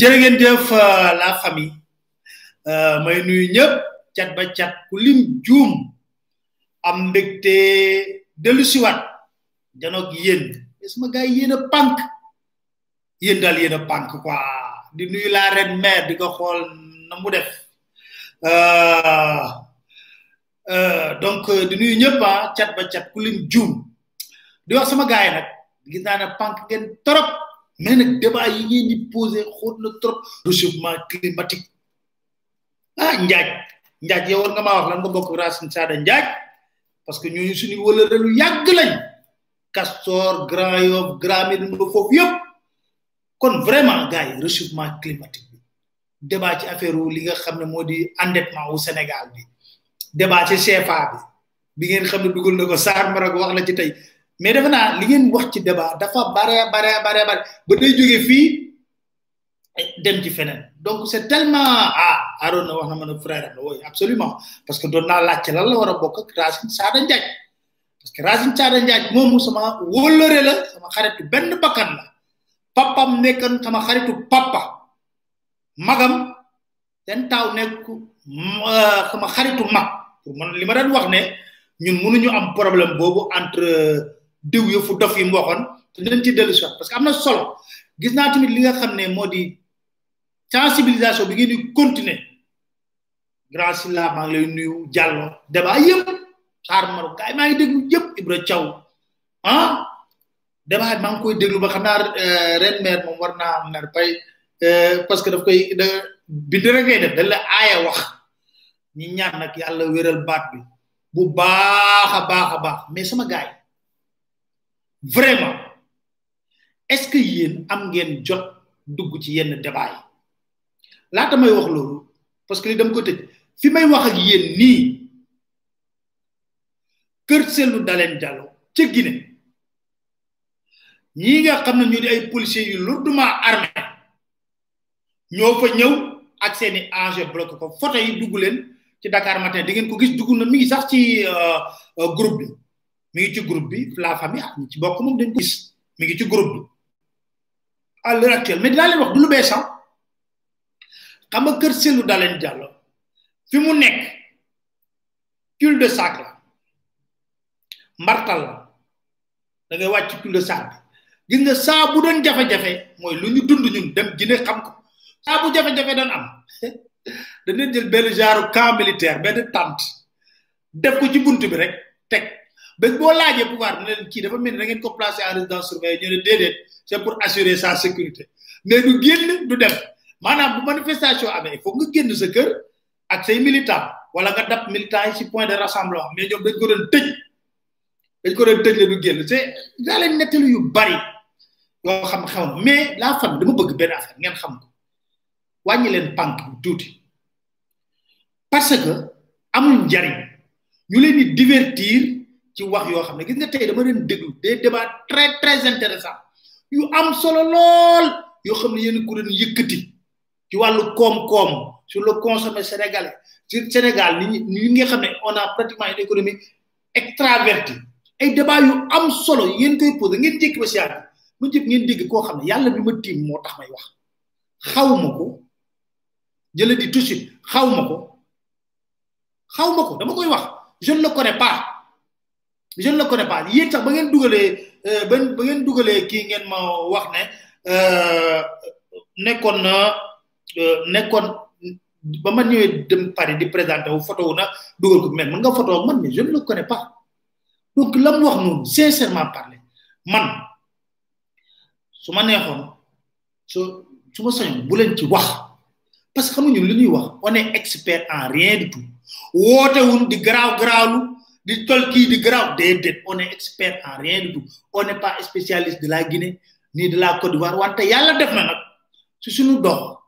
jërë ngeen jëf euh, la famille. Euh, may nuyu ñëpp cat ba cat ku am mbégte dellusiwaat janoog yéen. Mais sama gars yi yéen a pànk? Yéen daal di nuyu la reine mère di ko xool na mu def. Euh, donc di nuyu ñëpp ah cat ba cat ku lim juum. Gis naa ne pànk ngeen torop. Mais nag débat yi ngeen di posé xóot na trop réchauffement climatique ah njaaj njaaj yow nga maa wax lan nga bokk racine sada njaaj parce que ñooñu suñu wëlëre lu yàgg lañ castor grand yof médine ba foofu yëpp kon vraiment gars yi réchauffement climatique bi débat ci affaire li nga xam ne moo di endettement wu sénégal bi. Débat ci CFA bi. Bi ngeen xam ne dugal na ko saar marag wax la ci tey mais defe naa li ngeen wax ci débat dafa bare bare bare bare. Ba day jóge fii dem ci feneen. Donc c'est tellement ah Arona wax na ma ne frère la oui absolument. Parce que doon naa laajte lan la war a bokk ak Racine Sada Ndiaye parce que Racine Sada Ndiaye moomu sama wóllëre la sama xaritu benn bakkan la. Papam nekkan sama xaritu papa. Magam ten taaw nekk sama xaritu mag. Pour man li ma daan wax ne ñun mënuñu am problème boobu entre diw yu fu dof yi mu waxoon te dinañ ci dellu si parce que am na solo. Gis naa tamit li nga xam ne moo di sensibilisation bi ngeen di continuer. Grand silla maa ngi lay nuyu jàllo maa ngi déglu yëpp ibra thiaw. Ah débat maa ngi koy déglu ba xam naa ren maire moom war naa mer pay parce que daf koy da bind rek ngay def dañ la aaya wax. Ñi ñaan nag yàlla wéral baat bi bu baax a baax a baax. Mais sama gaay vraiment. Est-ce que yéen am ngeen jot dugg ci yenn débat yi? Laata may wax loolu parce que li dama ko tëj fi may wax ak yéen nii kër sellu daleen jallo ca Guinée. Ñi nga xam ne ñu di ay policiers yu lourdement armé ñoo fa ñëw ak seeni engin bloqué ko photo yi dugg leen ci Dakar matin. Di ngeen ko gis dugg na mi ngi sax ci groupe bi mi ngi ci groupe bi la famille ah ñi ci bokk moom dañ ko gis. Mi ngi ci groupe bi. À l'heure actuelle mais wax du lu bees sax xam nga kër Cellou Dalein Diallo fi mu nekk cul de sac la. Mbartal la. Da ngay wàcc cul de sac bi. Gis nga saa bu doon jafe-jafe mooy lu ñu dund ñun dem gine xam ko. Saa jafe-jafe doon am dañu jël benn genre camp militaire benn tente def ko ci bunt bi rek teg bés boo laajee pouvoir ne leen kii dafa mel ni da ngeen ko placé en résidence surveillée ñu ne déedéet c'est pour assurer sa sécurité. Mais du génn du dem. Maanaam bu manifestation amee il faut nga génn sa kër ak say militant wala nga dab militant yi ci point de rassemblement. Mais ñoom dañ ko doon tëj. Dañ ko doon tëj la du génn. C'est daa leen nettalu yu bari yoo xam xam mais la fan dama bëgg benn affaire ngeen xam ko. Wàññi leen pànk bu tuuti. Parce que amul njariñ. Ñu ci wax yoo xam ne gis nga tey dama leen déglu des débats très très intéressants yu am solo lool yoo xam ne yéen ko doon yëkkati ci wàllu koom-koom sur le consommé sénégalais. Sur Sénégal ni ñi nga xam ne on a pratiquement une économie extravertie. Ay débat yu am solo yéen koy posé ngeen jékki ba si yàgg mu jëkk ngeen dégg koo xam ne yàlla bi ma tiim moo tax may wax. Xawma ko. Jëla di tout de suite xawma ko. Xawma ko dama koy wax. Je le connais pas. Je ne le connais pas yéen sax ba ngeen dugalee ba ngeen dugalee kii ngeen ma wax ne nekkoon na nekkoon ba ma ñëwee dem Paris di présenté wu photo na dugal ko mais mën nga photo ak man mais je ne le connais pas donc la mu wax noonu sincèrement parler man su ma neexoon su su ma sañoon bu leen ci wax parce que xam nga ñun li ñuy wax on est expert en rien du tout wootewun di garaaw garaawlu di tol kii di garaaw déedéet on est expert en rien du tout. On n'est pas spécialiste de la Guinée ni de la Côte d'Ivoire wante yàlla def na nag su suñu dox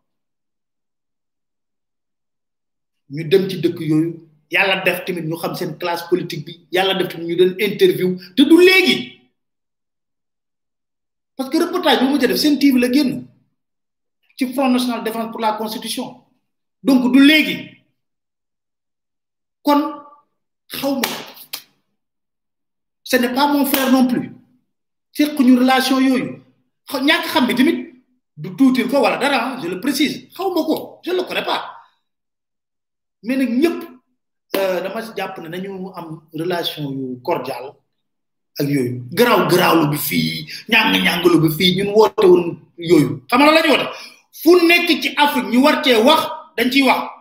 ñu dem ci dëkk yooyu yàlla def tamit ñu xam seen classe politique bi yàlla def tamit ñu doon interview te du léegi. Parce que reportage bi mu ca def seen TV la génn ci Front National Défense pour la Constitution. Donc du léegi. Kon ce n'est pas mon frère non plus. Relation tuutil ko wala dara je le précise. Je le connais pas. Mais nag ñëpp dama si jàpp ne nañu am relation yu cordial ak yooyu. Garaaw garaawlu bi fii ñàng ñàngalu bi fii ñun woote woon yooyu. Xam la ñu woote? Fu nekk ci Afrique ñu war cee wax dañ ciy wax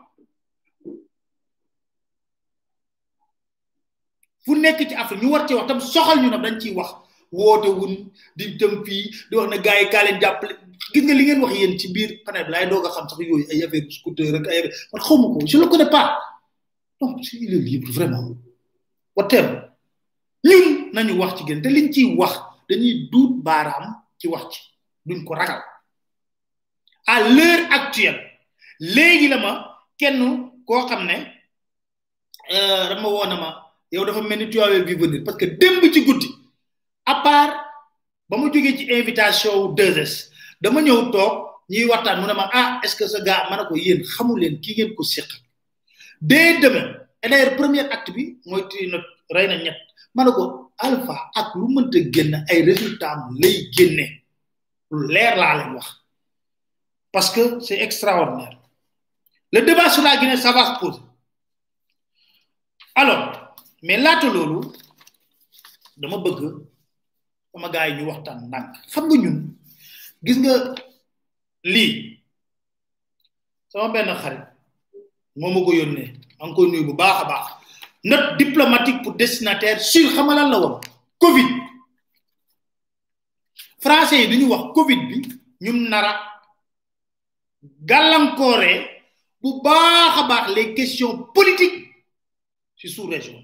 fu nekk ci Afrique ñu war ci wax tam soxal ñu nag dañ ciy wax. woote wun di dem fii di wax ne gars yi kaa leen jàppale. Gis nga li ngeen wax yéen ci biir panel bi laay doog a xam sax yooyu ay affaire scooter rek ay affaire man xaw ma ko je le connais pas. Donc il est libre vraiment. Whatever. Ñun nañu wax ci gën te liñ ciy wax dañuy duut baaraam ci wax ci. Duñ ko ragal. À l'heure actuelle léegi la ma kenn koo xam ne dama woon na ma yow dafa mel ni tu bi venir parce que démb ci guddi à part ba ma jógee ci invitation wu 2S dama ñëw toog ñuy waxtaan mu ne ma ah est ce que sa gars ma ne ko yéen xamu leen kii ngeen ko seq dès demain et d'ailleurs premier acte bi mooy ti na rey na ñett. Ma ne ko alpha ak lu mënta génn ay résultats mu lay génne. Lu leer laa leen wax. Parce que c'est extraordinaire. Le débat sur la Guinée ça va se mais laata loolu dama bëgg sama gars yi ñu waxtaan ndànk. Xam nga ñun gis nga lii sama benn xarit moo ma ko yónnee maa ngi koy bu baax a baax. Note diplomatique pour destinataire sur xamalan la woon? Covid. Français yi dañu wax covid bi ñum nara gàllankoore bu baax a baax les questions politiques ci sous région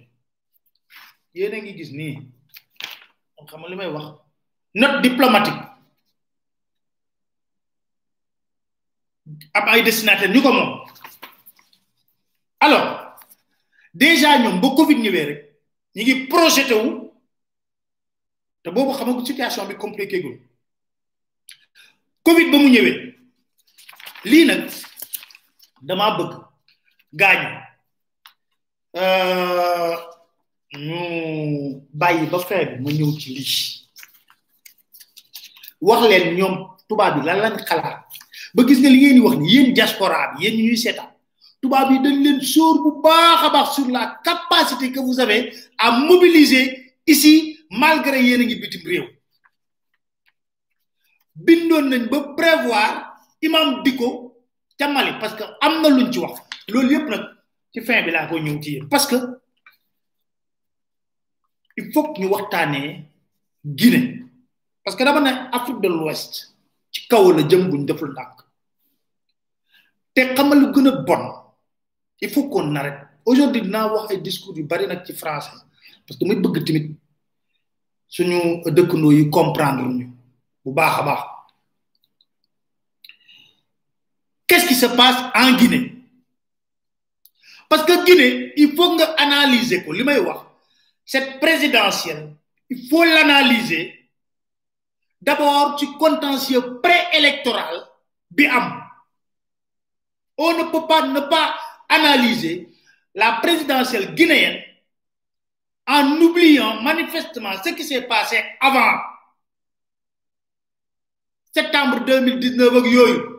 yéen a ngi gis nii xam nga li may wax note diplomatique. Am ay destinataire ñu ko moom. Alors déjà ñoom ba covid ñëwee rek ñu ngi projeté wu te boobu xam nga situation bi compliqué gul. Covid ba mu ñëwee lii nag dama bëgg gaañu. Ñu bàyyi ba ma ñëw ci lii wax leen ñoom tubaab bi lan lañ diaspora bi yéen ñuy seetaan. Tubaab sur la capacité que vous avez à mobiliser ici malgré yéen a ngi bitim réew. Bindoon nañ ba prévoir imam diko ca Mali parce que am na luñ ci wax. Loolu parce que il faut que ñu waxtaanee Guinée. Parce que dama ne Afrique de l'Ouest ci kaw la jëm buñ deful ndànk. Te xamal lu bon? Il faut qu'on arrête. Aujourd'hui dinaa wax ay discours yu bari ci français parce que muy bëgg tamit suñu dëkkandoo yi comprendre ñu bu baax baax. Qu'est-ce qui se passe en Guinée? Parce que Guinée il faut nga analyser ko. Li may wax cette présidentielle il faut l'analyser. D'abord ci contentieux préélectoral bi am. On ne peut pas ne pas analyser la présidentielle guinéenne en oubliant manifestement ce qui s'est passé avant. Septembre 2019 ak yooyu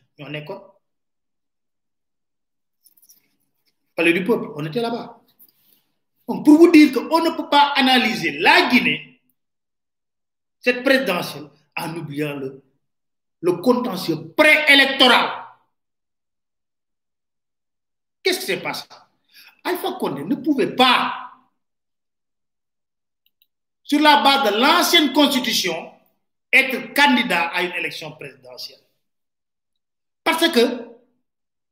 ñoo nekkoon palais du peuple. On était là-bas. Donc pour vous dire que on ne peut pas analyser la Guinée cette présidentielle en oubliant le le contentieux préélectoral. Qu'est-ce qui s'est passé? Alpha Condé ne pouvait pas sur la base de l'ancienne constitution être candidat à une élection présidentielle parce que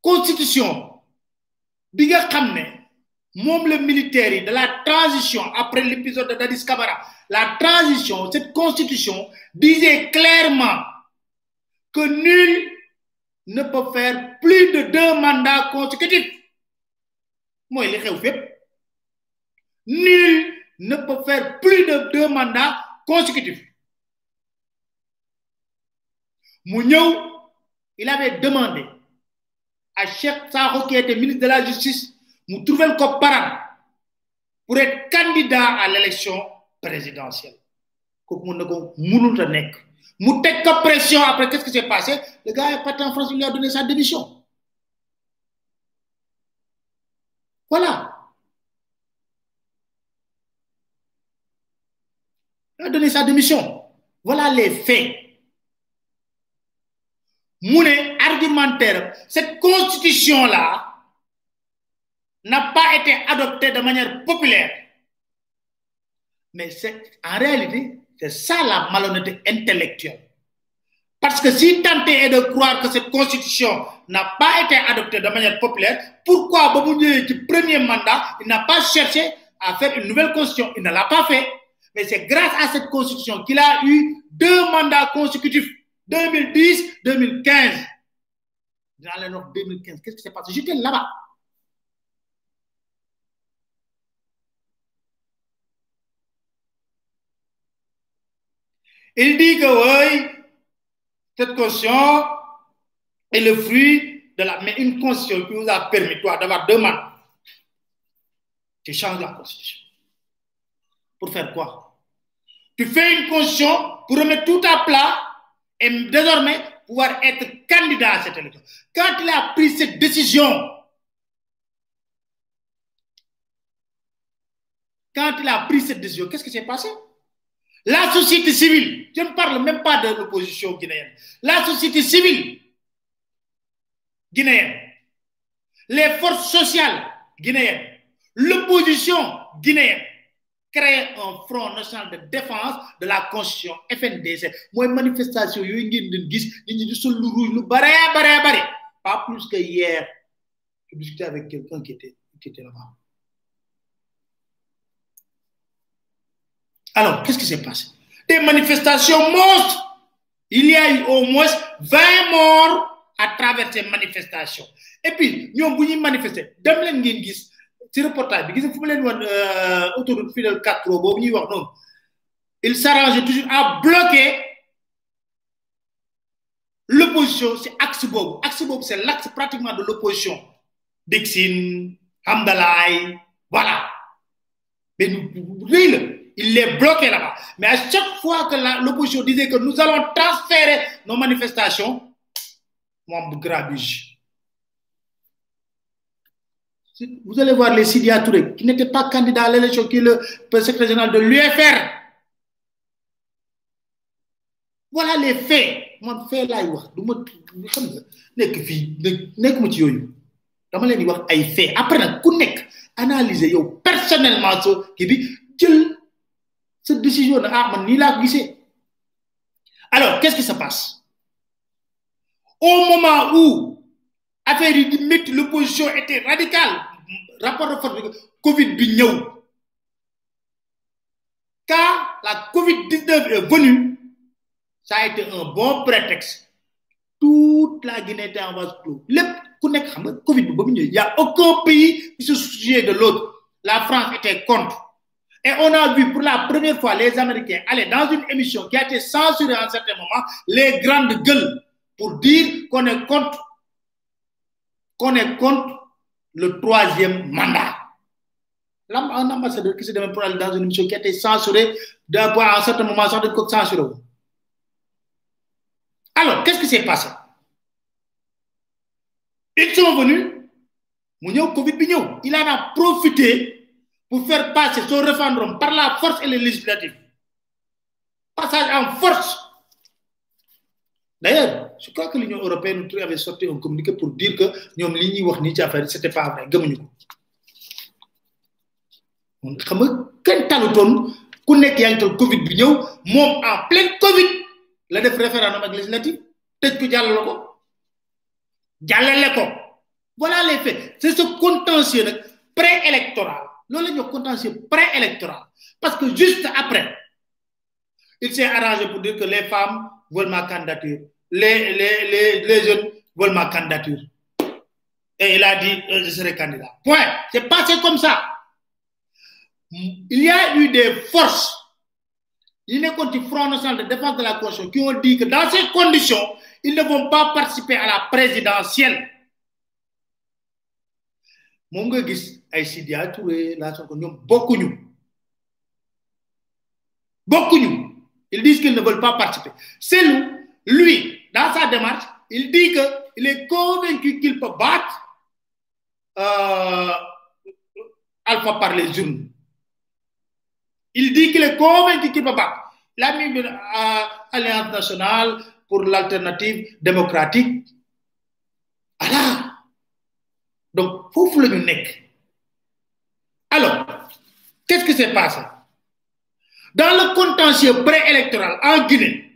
constitution bi nga xam militaire de la transition après l'épisode de Dadis Camara la transition cette constitution disait clairement que nul ne peut faire plus de deux mandats consécutifs. Mooy li xew fépp. Nul ne peut faire plus de deux mandats consécutifs il avait demandé à Cheikh Sakho qui était ministre de la justice mu trouver ko parade pour être candidat à l'élection présidentielle. Mënul a ko pression après qu'est-ce qui s'est passé? Le gars est parti en France il lui a donné sa démission. Voilà. Il a donné sa démission. Voilà les faits mu argumentaire cette constitution là n'a pas été adoptée de manière populaire. Mais c'est en réalité c'est ça la malhonnêteté intellectuelle. Parce que si tenté est de croire que cette constitution n'a pas été adoptée de manière populaire pourquoi ñëwee ci premier mandat il n'a pas cherché à faire une nouvelle constitution? Il ne l'a pas fait. Mais c'est grâce à cette constitution qu'il a eu deux mandats consécutifs 2010 2015 dans les notes 2015 qu'est-ce qui s'est passé? J'étais là-bas. Il dit que oui cette constitution est le fruit de la mais une constitution qui vous a permis toi d'avoir deux mandats tu changes la constitution. Pour faire quoi? Tu fais une constitution pour remettre tout à plat et désormais pouvoir être candidat à cette élection. Quand il a pris cette décision, quand il a pris cette décision, qu'est-ce qui s'est passé? La société civile, je ne parle même pas de l'opposition guinéenne, la société civile guinéenne, les forces sociales guinéennes, l'opposition guinéenne, créer un front national de défense de la constitution FNDC mooy manifestation yooyu ngeen di gis nit ñi di sol lu rouge lu pas plus que hier je discutais avec quelqu'un qui était qui était là-bas. Alors qu'est-ce qui s'est passé? Des manifestations monstres. Il y a eu au moins 20 morts à travers ces manifestations. Et puis ñoom bu ñuy manifester dem leen ci reportage bi il s'arrange toujours à bloquer l'opposition axe boobu axe boobu c'est l'axe pratiquement de l'opposition. Dixine Hamdalaay voilà. Mais il les bloqué là-bas. Mais à chaque fois que l'opposition disait que nous allons transférer nos manifestations moom grabuge vous allez voir les Sidia qui n'était pas candidat à l'élection qui est le secrétaire général de l'UFR. Voilà les faits. Man fait ay faits. Après ku nekk analyser personnellement sa kii bi jël sa décision ah man ko gisee. Alors qu'est-ce qui se passe? Au moment où affaire métti l'opposition était radicale rapport de force bi Covid bi ñëw. Quand la Covid-19 est venue ça a été un bon prétexte. Toute la Guinée était en vase clos. Lépp ku nekk xam nga Covid bi ba mu ñëwee y a aucun pays qui se souciait de l'autre. La France était contre. Et on a vu pour la première fois les Américains aller dans une émission qui a été censurée à un certain moment les grandes gueules pour dire qu'on est contre. Qu'on est contre le troisième mandat. Un ambassadeur qui s'est demandé pour aller dans une émission qui a été censurée, d'abord à un certain moment, censuré. Alors, qu'est-ce qui s'est passé? Ils sont venus, ñëw Covid bi ñëw. il en a profité pour faire passer son référendum par la force et les législatives. Passage en force. D'ailleurs, je crois que l'Union européenne avait sorti un communiqué pour dire que vrai Covid bi ñëw en pleine Covid la def référendum ak législatif tëj ko ko. Jàllale ko. Voilà les faits. C'est ce contentieux préélectoral. Loolu la ñuy wax contentieux préélectoral. Parce que juste après il s'est arrangé pour dire que les femmes veulent ma candidature les les les les jeunes veulent ma candidature. Et il a dit euh, je serai candidat. Point. C'est passé comme ça. Il y a eu des forces. Il n'est contre Front National de défense de la Constitution qui ont dit que dans ces conditions ils ne vont pas participer à la présidentielle. Moom gis ay Sidia Touré laa Sonko ñoom bokkuñu. Bokkuñu. Ils disent qu'ils ne veulent pas participer. C'est lui lui dans sa démarche il dit que il est convaincu qu'il peut battre euh, Alpha par les urnes. Il dit qu'il est convaincu qu'il peut battre. L'ami de euh, Alliance nationale pour l'alternative démocratique. Voilà. Donc la ñu nekk. Alors qu'est-ce qui s'est passé? Dans le contentieux préélectoral en Guinée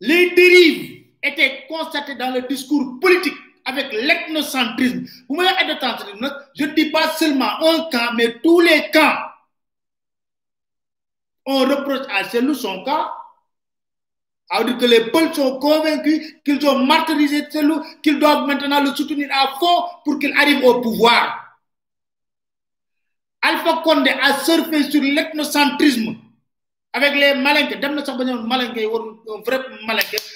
les dérives étaient constatées dans le discours politique avec l'ethnocentrisme. Vous dites ethnocentrisme je ne dis pas seulement un camp mais tous les camps on reproche à Cellou son cas. À dire que les peuples sont convaincus qu'ils ont martyrisé Cellou qu'ils doivent maintenant le soutenir à fond pour qu'il arrive au pouvoir. Alpha Condé a surfé sur l'ethnocentrisme avec les malinqués dem na sax un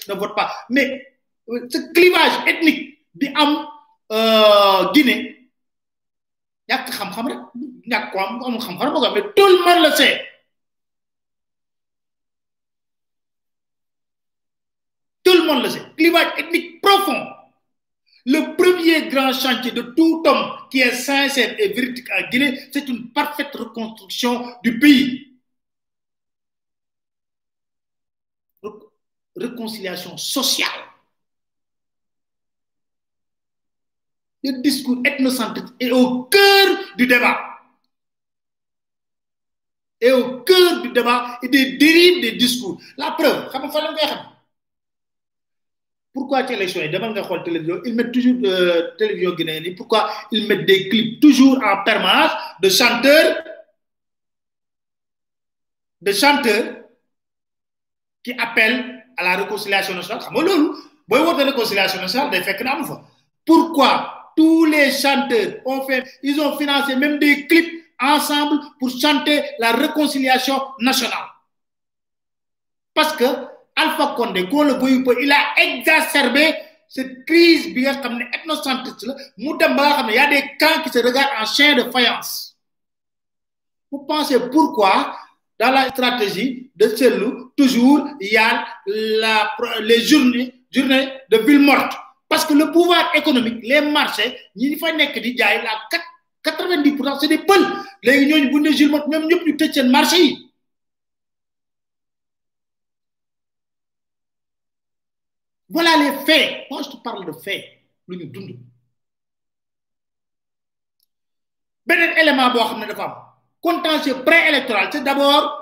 ne vote pas. Mais ce clivage ethnique bi am Guinée xam-xam rek mais tout le monde le sait. Tout le monde le sait. Clivage ethnique profond. Le premier grand chantier de tout homme qui est sincère et véridique en Guinée, c'est une parfaite reconstruction du pays. Réconciliation sociale. Le discours ethnocentrique est au cœur du débat. Et au cœur du débat et des dérives des discours. La preuve, pourquoi télévision ils mettent toujours euh, télévision guinéenne pourquoi ils mettent des clips toujours en permanence de chanteurs de chanteurs qui appellent à la réconciliation nationale. Réconciliation nationale pourquoi tous les chanteurs ont fait ils ont financé même des clips ensemble pour chanter la réconciliation nationale? Parce que Alpha Condé qu'on le il a exacerbé cette crise bi nga xam ne ethnocentriste la. Y a des camps qui se regardent en chien de faïence. Vous pensez pourquoi dans la stratégie de Cellou toujours il y a les journées de ville morte. Parce que le pouvoir économique les marchés ñi fa nekk di jaay la quatre quatre-vingt-dix pour cent c'est des pël léegi ñooñu bu ne ville morte ñoom ñëpp ñu tëj seen marché yi. Voilà les faits. Moi je te parle de faits. Élément contentieux préélectoral. C'est d'abord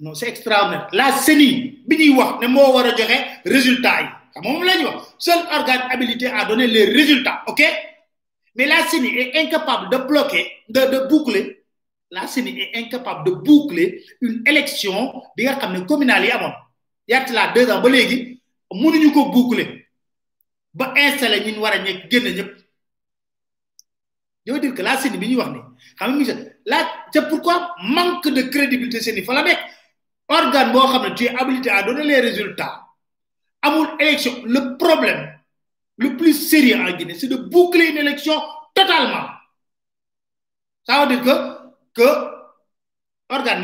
non c'est extraordinaire. La CENI bi ñuy wax ne a moom la ñuy wax. Seul organe habilité à donner les résultats mais la CENI est incapable de bloquer de boucler la CENI est incapable de boucler une élection amoon. Yatt la deux ans léegi mënuñu ko boucler. Ñi war a génn ñëpp je veux dire que la CENI bi ñuy wax ni xam nga là c'est pourquoi manque de crédibilité fa la nekk. Organe tu es habilité à donner les résultats amul élection. Le problème le plus sérieux en Guinée c'est de boucler une élection totalement. Ça veut dire que que organe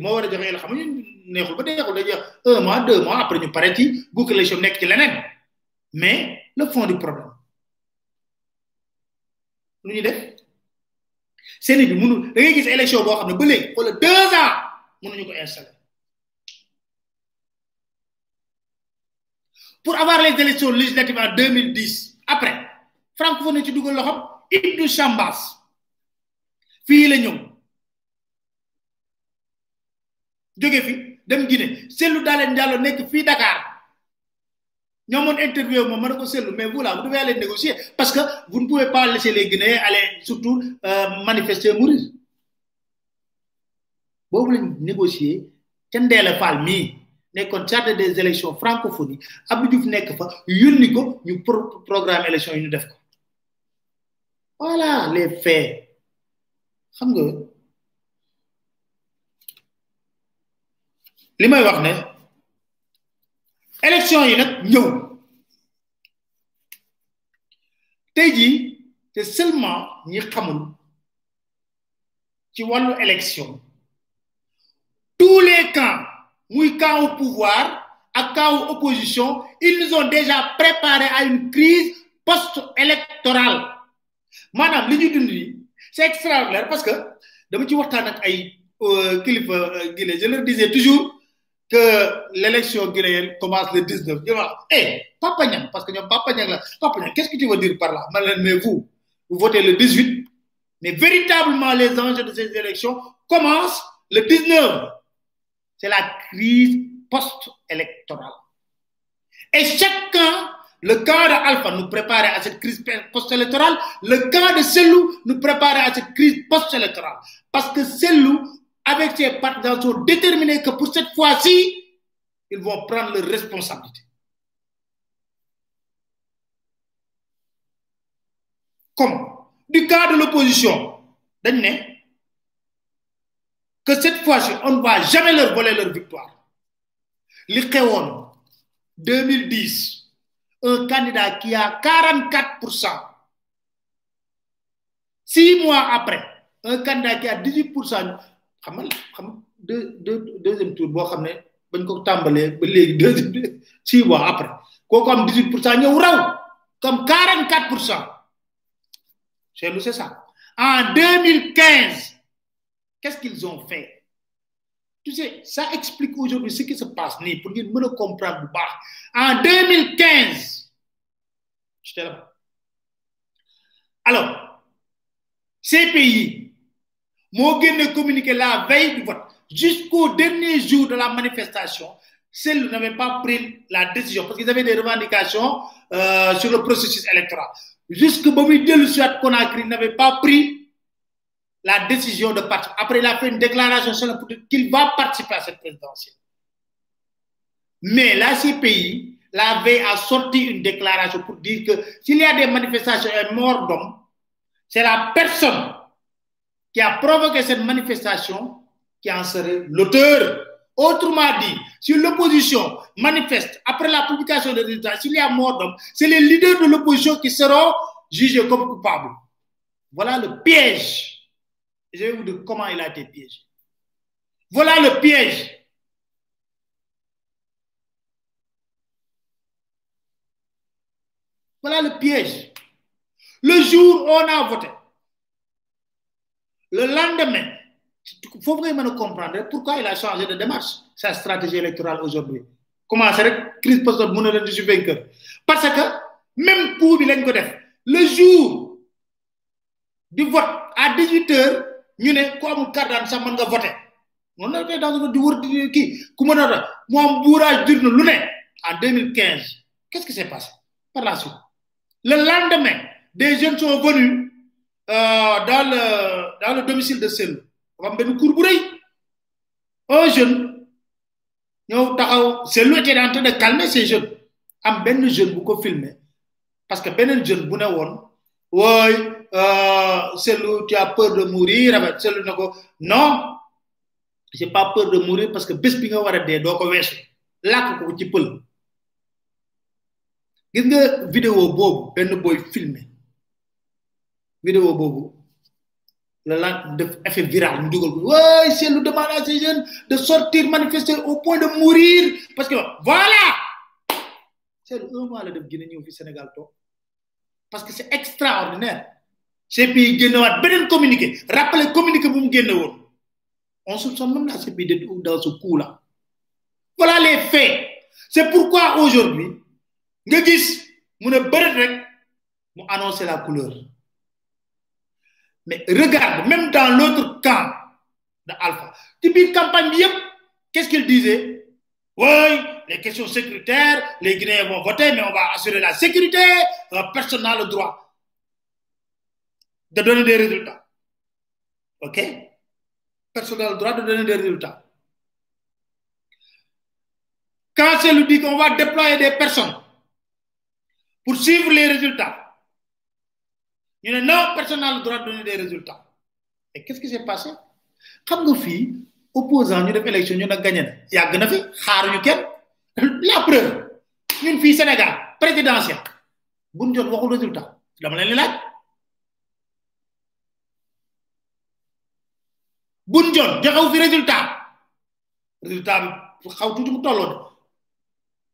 moo war a dañuy wax un mois deux mois après pare ci boucler élection nekk ci leneen. Mais le fond du problème lu ñu def? Sénégal bi mënu da ngay gis élection boo xam ne ba léegi wala deux ans mënuñu ko installer pour avoir les élections législatives en 2010 après francophonie ci dugal loxam Ibnou Chambas fii la ñëw. Jóge fi dem Guinée. Cellou Dalein Diallo nekk fii Dakar. Ñoo interview moom ma ne ko Cellou mais vous là vous devez aller négocier parce que vous ne pouvez pas laisser les Guinéens aller surtout euh, manifester mourir boobu lañ négocier ca Ndeela Fall mii nekkoon chargé des élections francophonie Abdou Diouf nekk fa yónni ko ñu pro programme élection yi ñu def ko. Voilà les faits. Xam nga li may wax ne élection yi nag ñëw. Tey jii seulement ñi xamul ci wàllu élection tous les camps muy camp au pouvoir ak camp opposition ils nous ont déjà préparé à une crise post-électorale. Maanaam li c'est extraordinaire parce que dama ci waxtaan ak ay kilifa Guinée je leur disais toujours que l'élection guinéenne commence le 19 je wax eh parce que Papa Niang la. Papa qu'est-ce que tu veux dire par là? Mais vous vous votez le 18 mais véritablement les enjeux de ces élections commencent le 19 c'est la crise post-électorale. Et chacun le camp de Alpha nous préparait à cette crise post-électorale. Le camp de Cellou nous préparait à cette crise post-électorale. Parce que Cellou avec ses partisans sont déterminés que pour cette fois-ci, ils vont prendre leurs responsabilités. Comment Du cas de l'opposition, que cette fois-ci, on ne va jamais leur voler leur victoire. L'Ikewon, 2010, un candidat qui a 44%. Six mois après, un candidat qui a 18%, xam deuxième tour six mois après comme quarante quatre pour cent c'est ça. En deux mille quinze qu'est-ce qu'ils ont fait? Tu sais ça explique aujourd'hui ce qui se passe pour comprendre en deux mille quinze j'étais là alors ces pays moo génne communiqué la veille du vote. Jusqu'au dernier jour de la manifestation celle n'avait pas pris la décision parce qu'ils avaient des revendications euh, sur le processus électoral. Jusque dellu soit Conakry n'avait pas pris la décision de participer après il a fait une déclaration qu'il va participer à cette présidentielle. Mais la CPI la veille a sorti une déclaration pour dire que s'il y a des manifestations et mort d'homme c'est la personne qui a provoqué cette manifestation qui en serait l'auteur Autrement dit, si l'opposition manifeste après la publication des résultats, s'il y a mort d'homme, c'est les leaders de l'opposition qui seront jugés comme coupables. Voilà le piège. Je vais vous dire comment il a été piégé. Voilà le piège. Voilà le piège. Le jour où on a voté, le lendemain, il faut vraiment comprendre pourquoi il a changé de démarche, sa stratégie électorale aujourd'hui. Comment c'est que crise post je suis vainqueur. Parce que même pour le jour du vote à 18h, ñu ne amul carte sax mën nga voter. La tay dans di wër kii. Ku mën a mo am bourrage d'urne lu en 2015 qu'est-ce qui s'est passé par la suite? Le lendemain des jeunes sont venus dans le dans le domicile de Sel am benn cour bu un jeune ñëw taxaw. Sel était en train de calmer ces jeunes. Am benn jeune bu ko filmer. Parce que beneen jeune bu ne woon wooy euh, Selou, tu as peur de mourir. Avec Selou ne non j'ai pas peur de mourir parce que bés bi nga war a dee doo ko weesu. Làkk ko ci pël. Gis nga vidéo boobu benn boy filmé vidéo boobu la la def effet viral ñu dugal ko ouais Selou demande à ces jeunes de sortir manifester au point de mourir. Parce que voilà! Selou un mois la def Guinée ñëw fi Sénégal toog. Parce que c'est extraordinaire. CPI génnewaat beneen communiqué. Rappelé communiqué bu mu génne woon. On soupçonne même la d'être dans ce coup là voilà les faits. C'est pourquoi aujourd'hui nga gis mu ne bëret rek mu annoncer la couleur mais regarde même dans l'autre camp de Alpha ci biir campagne qu'est-ce qu'il disait? Oui les questions sécuritaires les Guinéens vont voter mais on va assurer la sécurité personne n'a le droit de donner des résultats. OK? Personne n'a le droit de donner des résultats. Quand c'est lui dit qu'on va déployer des personnes pour suivre les résultats, ñu ne non personne n'a le droit de donner des résultats. Et quest qui s'est passé? Xam nga fii opposant ñu def élection ñu ne gagné na. Yàgg na fi xaaruñu kenn. La preuve ñun fii Sénégal présidentiel. Bu bun jot waxul résultat. Dama leen di laaj. Bu ñu jot joxewu fi résultat. Résultat bi xaw tuuti mu tolloo de.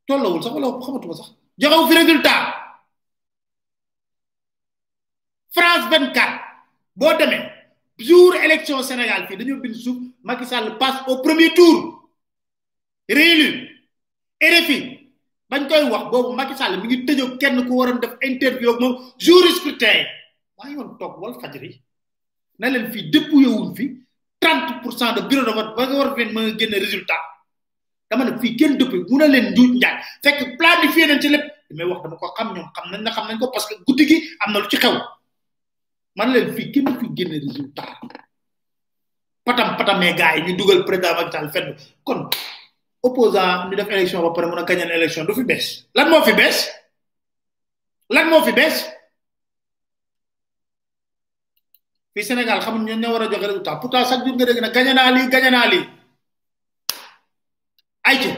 Tolloowul sax wala xamatuma sax. Joxewu fi résultat. Boo demee jour élection Sénégal fii dañoo bind Macky Sall passe au premier tour. Réélu RFI bañ koy wax boobu Macky Sall mi ngi tëjoo kenn ku waroon def interview ak moom jour scrutin. Maa ngi woon toog wal fajri na leen fii dépouillé wuñ fi 30 pour cent de bureau de vote ba war leen mën a résultat. Dama ne fii kenn dëpp mu ne leen njuuj njaay fekk planifié nañ ci lépp. Damay wax dama ko xam xam nañ na xam nañ ko parce que lu ci xew man leen fii kenn fi génne résultat. Patam patamee gars yi ñu dugal président Macky Sall fenn. Kon opposant ñu def élection ba pare mën a gagner élection du fi bees. Lan moo fi bees? Lan moo fi bees? Fi Sénégal xamul ñoo ñoo war a joxe résultat. Pourtant chaque jour nga dégg na gañe naa lii gañe naa lii. Ay ci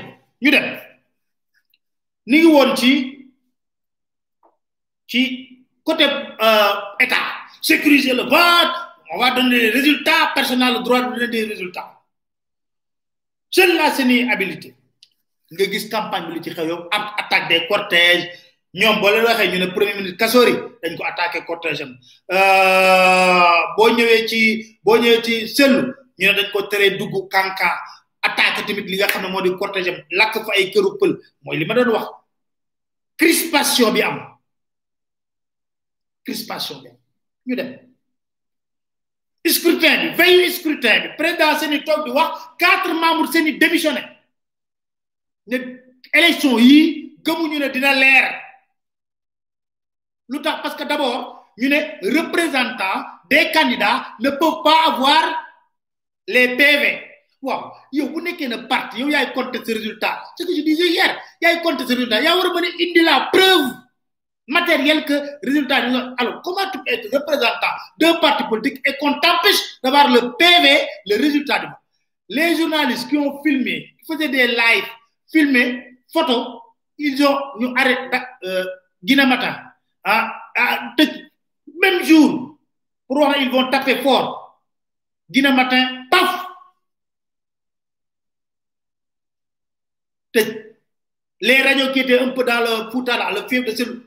ñu dem. Ni ngi woon ci ci côté euh, état sécuriser le vote on va donner des résultats personne n'a le droit de donner des résultats. Seule la seeni habilité nga gis campagne bi li ci attaque des cortèges. Ministre Kassori dañ ko attaqué cortège am. Ñëwee ci boo ñëwee ci ñu ne dañ ko teree dugg kanka attaqué tamit li nga cortège am fa ay li ma doon crispation bi crispation bi ñu dem scrutin bi veille scrutin bi. Président seeni toog di wax quatre membres seeni démissionné ne élection yi gëmuñu ne dina leer. Lu tax? Parce que d'abord ñu ne représentant des candidats ne peuvent pas avoir les PV waaw yow bu nekkee ne parti yow yaay compter ce résultat. Ce que je disais hier yaay compter ce résultat. Yaa war indi la preuve. Matérielle que résultat alors comment tu peux être représentant d'un parti politique et qu'on t'empêche d'avoir le PV le résultat du les journalistes qui ont filmé, qui faisaient des lives, filmé, photo, ils ont ñu arrêté euh, Guinée Matin ah, ah, même jour pour ils vont taper fort Guinée Matin paf les radios qui étaient un peu dans le Fouta là le fief de cellule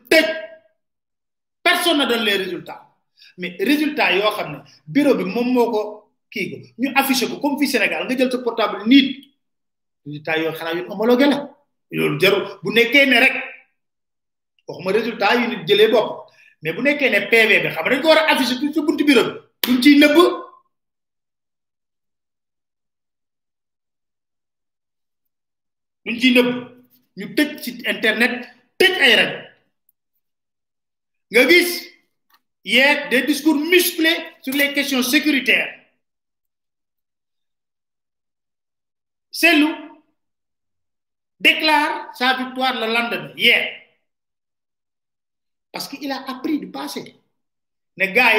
personne ne donne les résultats. Mais résultats yoo xam ne bureau bi moom moo ko kii ko ñu affiché comme fii Sénégal jël sa portable nit. Résultats yoo xanaa yu homologué la. Loolu jarul. Bu nekkee ne rek waxuma résultat yu nit jëlee bopp mais bu nekkee ne PV bi xam nga dañ ko war a affiché ci buntu bureau bi. Duñ ciy nëbb. Duñ ciy nëbb ñu tëj ci internet tëj ay rajo. Nga gis hier des discours musclés sur les questions sécuritaires. Cellou déclare sa victoire le lendemain hier. Parce qu'il a appris du passé. Ne gars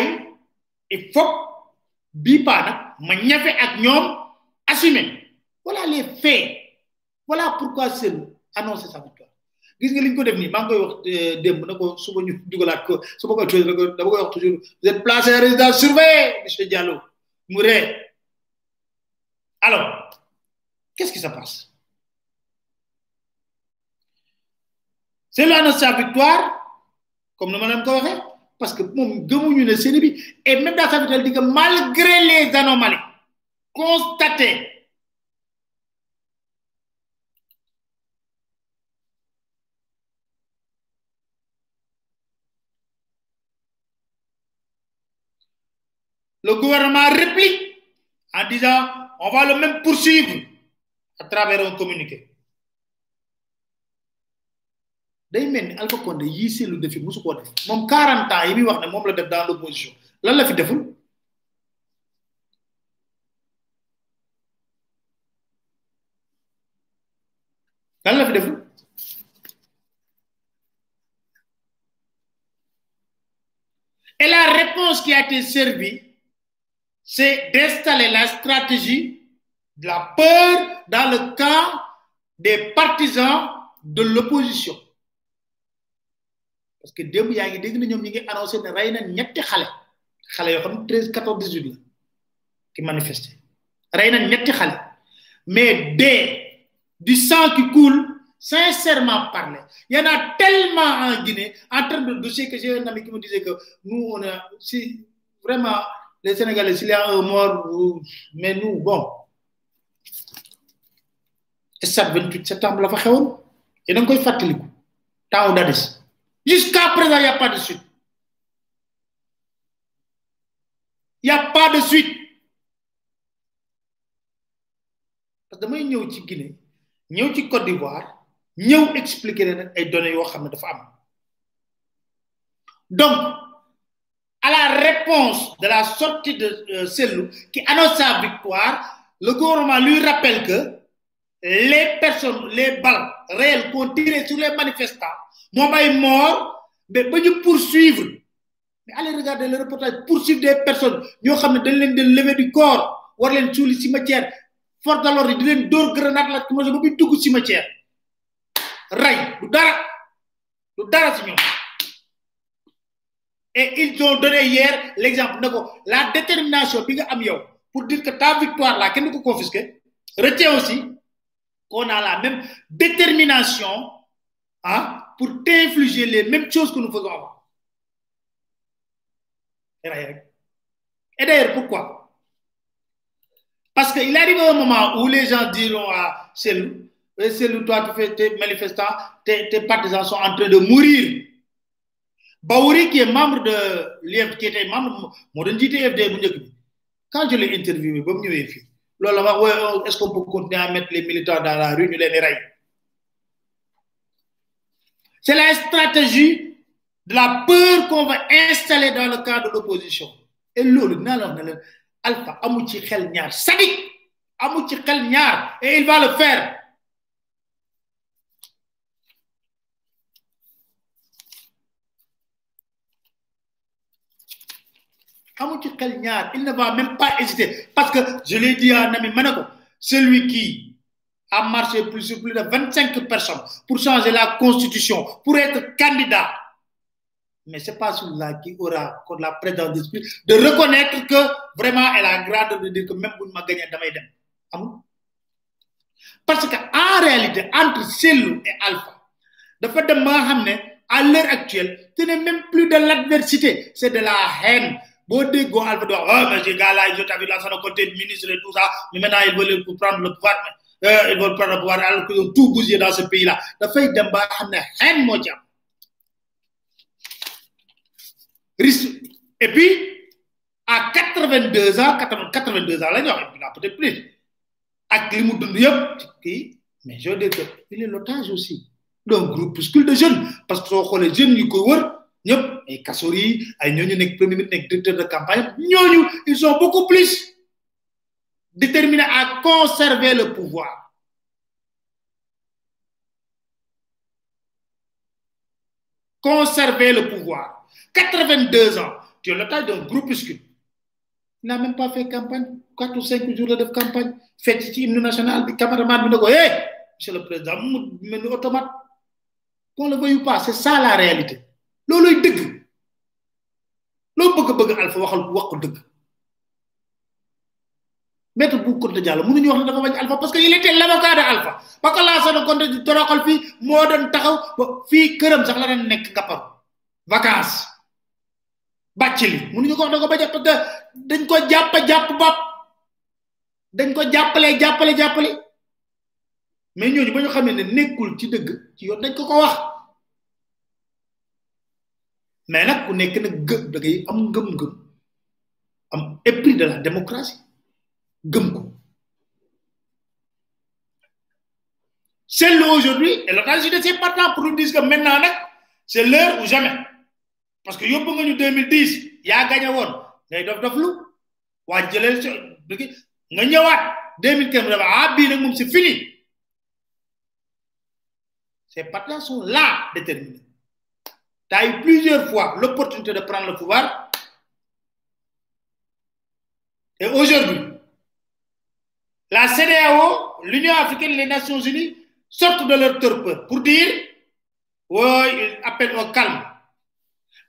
il faut bii paa nag ma assumer. Voilà les faits. Voilà pourquoi Cellou annoncé sa victoire gis nga li ñu ko def nii maa ngi koy wax démb na ko suba ñu dugalaat ko suba koy tuuti dama koy wax toujours. Vous êtes placé en résidence monsieur Diallo. Mu ree. Alors qu'est-ce qui se passe? C'est là sa victoire comme nous madame ko waxee parce que moom gëmuñu ne série bi et même dans sa victoire dit que malgré les anomalies constatées le gouvernement réplique en disant on va le même poursuivre à travers un communiqué. Day mel ni Alpha Condé yii seetlu defi musu koo def. Moom 40 ans yi muy wax ne moom la def dans l'opposition. Lan la fi deful? Lan la fi deful? Et la réponse qui a été servie c'est d'installer la stratégie de la peur dans le camp des partisans de l'opposition. Parce que démb yaa ngi dégg na ñoom ñi ngi annoncé ne rey mais des du sang qui coule sincèrement parler il y en a tellement en Guinée en termes de dossier que j'ai un ami qui me disait que nous on a si vraiment les Sénégalais s'il y a un mort mais nous bon. Stade 28 septembre la fa xewoon. Yéen a ngi koy fàttaliku. Temps wu Dadis. Jusqu'à présent il n'y a pas de suite. Il n'y a pas de suite. Parce que damay ñëw ci Guinée ñëw ci Côte d'Ivoire ñëw expliquer leen ay données dafa am. Donc à la réponse de la sortie de euh, Cellou qui annonce sa victoire le gouvernement lui rappelle que les personnes les balles réelles qu'on tiré sur les manifestants moom ay mort mais ñu poursuivre mais allez regarder le reportage poursuivre des personnes dañ leen di lever du corps war leen suuli cimetière force de l'ordre di leen dóor grenade la commencé ba muy dugg cimetière. Ray du dara du dara et ils ont donné hier l'exemple ne la détermination pour dire que ta victoire là kenn du ko confisquer retiens aussi qu'on a la même détermination hein, pour t'infliger les mêmes choses que nous faisons avant. Et d'ailleurs, pourquoi? Parce qu'il arrive un moment où les gens diront à Cellou, Cellou, toi, tu fais tes manifestants, tes partisans sont en train de mourir. Baouri, qui est membre de l'IF, qui était membre, de quand je l'ai interviewé, est-ce qu'on peut continuer à mettre les militants dans la rue, nous les C'est la stratégie de la peur qu'on va installer dans le cadre de l'opposition. Et l'autre, Alpha, Amouchi Khel Niar, Sadik, Amouchi Khel Niar, et il va le faire. Il ne va même pas hésiter. Parce que je l'ai dit à Nami Manako, celui qui a marché plus plus de 25 personnes pour changer la constitution, pour être candidat. Mais c'est pas celui-là qui aura la présence d'esprit de reconnaître que vraiment elle a grande de dire que même pour ma gagner damay dem. Parce que en réalité, entre Cellou et Alpha, de fait de à l'heure actuelle, ce n'est même plus de l'adversité, c'est de la haine. Bon, Go Alpha doit, oh, mais ces gars-là, ils ont vu là, ça côté ministre et tout ça, mais maintenant ils veulent prendre le pouvoir, mais, euh, ils veulent prendre le pouvoir alors qu'ils ont tout bousillé dans ce pays-là. De fait, de haine, moi, Et puis, à 82 ans, 82 ans, là, il y a peut-être plus. Avec les mots de mais je veux dire qu'il est l'otage aussi d'un groupuscule de jeunes. Parce que soo xoolee jeunes yu ko wër ay premier directeur de campagne ils sont beaucoup plus déterminés à conserver le pouvoir. Conserver le pouvoir. 82 ans, tu es l'otage d'un groupuscule. Il n'a même pas fait campagne. 4 ou 5 jours de campagne. Fait ici, hymne national, le cameraman, monsieur le président, mais automate. Qu'on le veuille ou pas, c'est ça la réalité. Lolo deug. Lo bëgg bëgg alpha waxal wax ko deug. Maître Bou Kounta Diallo mënu ñu wax ne dafa bañ alpha parce que il était l'avocat de alpha. Parce que la sa konté di toroxal fi mo doon taxaw fi kërëm sax la doon nekk. Vacances. Bàccili mënu ñu ko wax da ko bañ parce que dañ ko japp japp bop. Dañ ko jappalé jappalé jappalé. mais ba ñu xamee ne nekkul ci dëgg ci yoon dañ ko ko wax mais nag ku nekk nag gëm da ngay am ngëm-ngëm am épris de la démocratie gëm ko. C'est aujourd'hui et l'otage de ses partants pour nous dire que maintenant nag c'est l'heure ou jamais. Parce que yóbbu nga ñu 2010 yaa gagné woon. Ngay dof dof lu waa jëleel nga ñëwaat. 2015 dafa ah bii nag moom c'est fini. Ces partis sont là. Tu as eu plusieurs fois l'opportunité de prendre le pouvoir. Et aujourd'hui, la CDAO, l'Union africaine et les Nations unies sortent de leur torpeur pour dire oui, ils appellent au calme.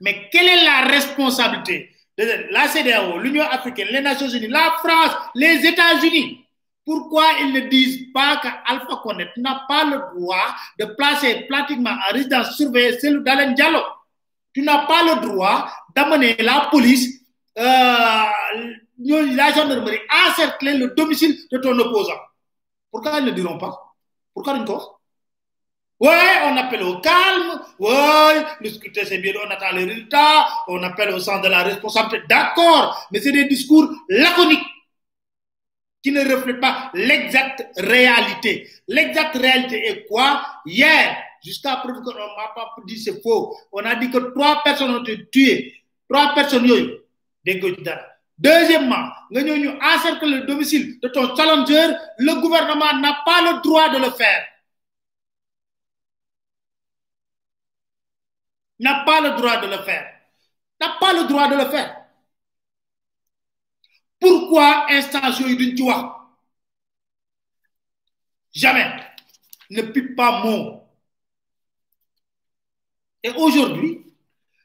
Mais quelle est la responsabilité de la CDAO, l'Union africaine, les Nations unies, la France, les États-Unis? Pourquoi ils ne disent pas qu'Alpha Condé n'a pas le droit de placer pratiquement en résidence surveillée celle d'Alain Diallo? Tu n'as pas le droit d'amener la police, euh, la gendarmerie, à encercler le domicile de ton opposant. Pourquoi ils ne diront pas? Pourquoi disent Ouais, on appelle au calme. Ouais, le scrutin c'est bien, on attend les résultats. On appelle au sens de la responsabilité. D'accord, mais c'est des discours laconiques qui ne reflète pas l'exacte réalité. L'exacte réalité est quoi? Hier, jusqu'à preuve qu'on m'a pas dit c'est faux, on a dit que trois personnes ont été tuées. Trois personnes, Deuxièmement, nous encercler le domicile de ton challenger, le gouvernement n'a pas le droit de le faire. N'a pas le droit de le faire. N'a pas le droit de le faire. Pourquoi instance yooyu duñ ci wax? Jamais. Ne pipe pas mot et aujourd'hui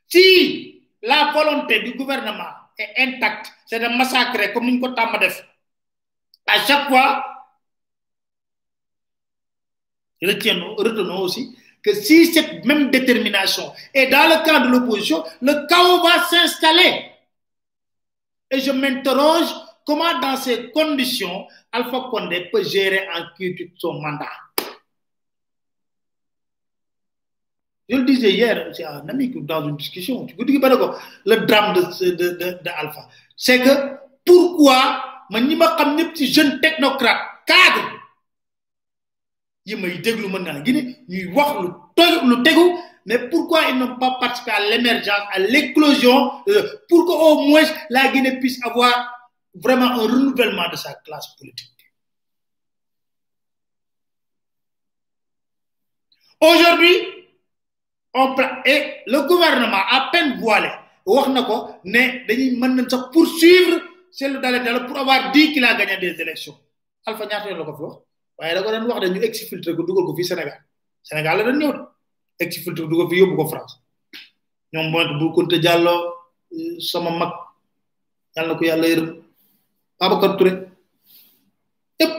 si la volonté du gouvernement est intacte c'est de massacrer comme ni ñu à chaque fois retenons, retenons aussi que si cette même détermination est dans le camp de l'opposition le chaos va s'installer et je m'interroge comment, dans ces conditions, Alpha Condé peut gérer en quiétude son mandat. Je le disais hier, c'est un ami dans une discussion, tu dis le drame de, de, de, Alpha. C'est que pourquoi, man ñi ma xam ci jeune technocrate cadre yi may déglu mën naa Guinée ñuy wax lu toy mais pourquoi ils n'ont pas participé à l'émergence, à l'éclosion, euh, pour qu'au moins la Guinée puisse avoir vraiment un renouvellement de sa classe politique? Aujourd'hui, on et le gouvernement à peine voilé, wax nako né poursuivre celle d'aller pour avoir dit qu'il a gagné des élections. alpha ñaata la ko fi wax waaye da ko doon wax de ñu exfiltré ko dugal ko fii Sénégal Sénégal la ñëw exfiltré dugal fi yóbbu ko France ñoom moytu bu konte jàllo sama mag yàlla na ko yàlla yërëm Babacar Touré yëpp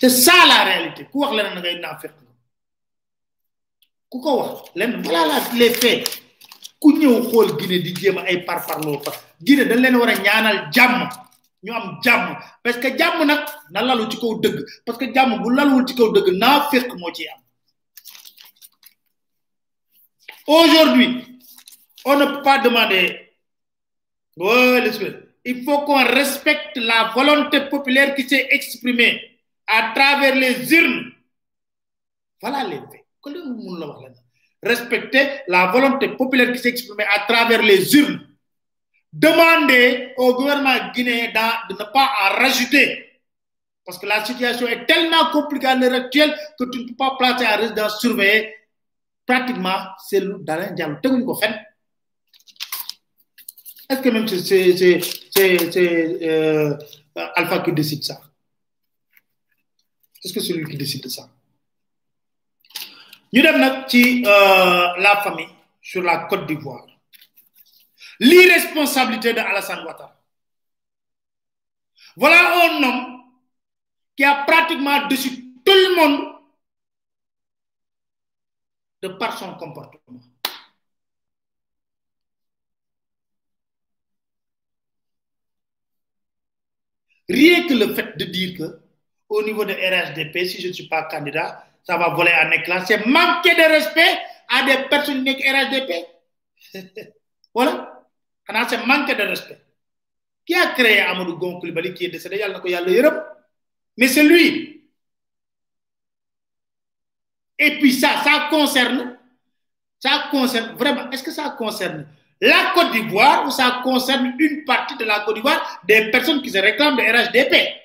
c'est ça la réalité ku wax leneen da ngay naa fekk ku ko wax lenn voilà la les faits ku ñëw xool Guinée di jéem ay parparloo fa Guinée dañ leen war a ñaanal jàmm ñu am jàmm parce que jàmm nag na lalu ci kaw dëgg parce que jàmm bu lalul ci kaw dëgg naa fekk moo ci am aujourd'hui on ne peut pas demander il faut qu'on respecte la volonté populaire qui s'est exprimée à travers les urnes. Voilà les faits. Respecter la volonté populaire qui s'est exprimée à travers les urnes. Demander au gouvernement guinéen de ne pas en rajouter. Parce que la situation est tellement compliquée à l'heure actuelle que tu ne peux pas placer en résidence surveillée pratiquement c'est d'Alain Diallo teguñ ko est-ce que même c'est c'est euh, Alpha qui décide ça? Est-ce que c'est lui qui décide de ça? Ñu dem nag ci la famille sur la Côte d'Ivoire. L'irresponsabilité de Alassane Ouattara. Voilà un homme qui a pratiquement déçu tout le monde de par son comportement. Rien que le fait de dire que au niveau de RHDP si je ne suis pas candidat ça va voler en éclat. C'est manquer de respect à des personnes qui RHDP voilà. C'est manquer de respect. Qui a créé Amadou Gon qui est décédé mais c'est lui et puis ça ça concerne ça concerne vraiment est-ce que ça concerne la Côte d'Ivoire ou ça concerne une partie de la Côte d'Ivoire des personnes qui se réclament de RHDP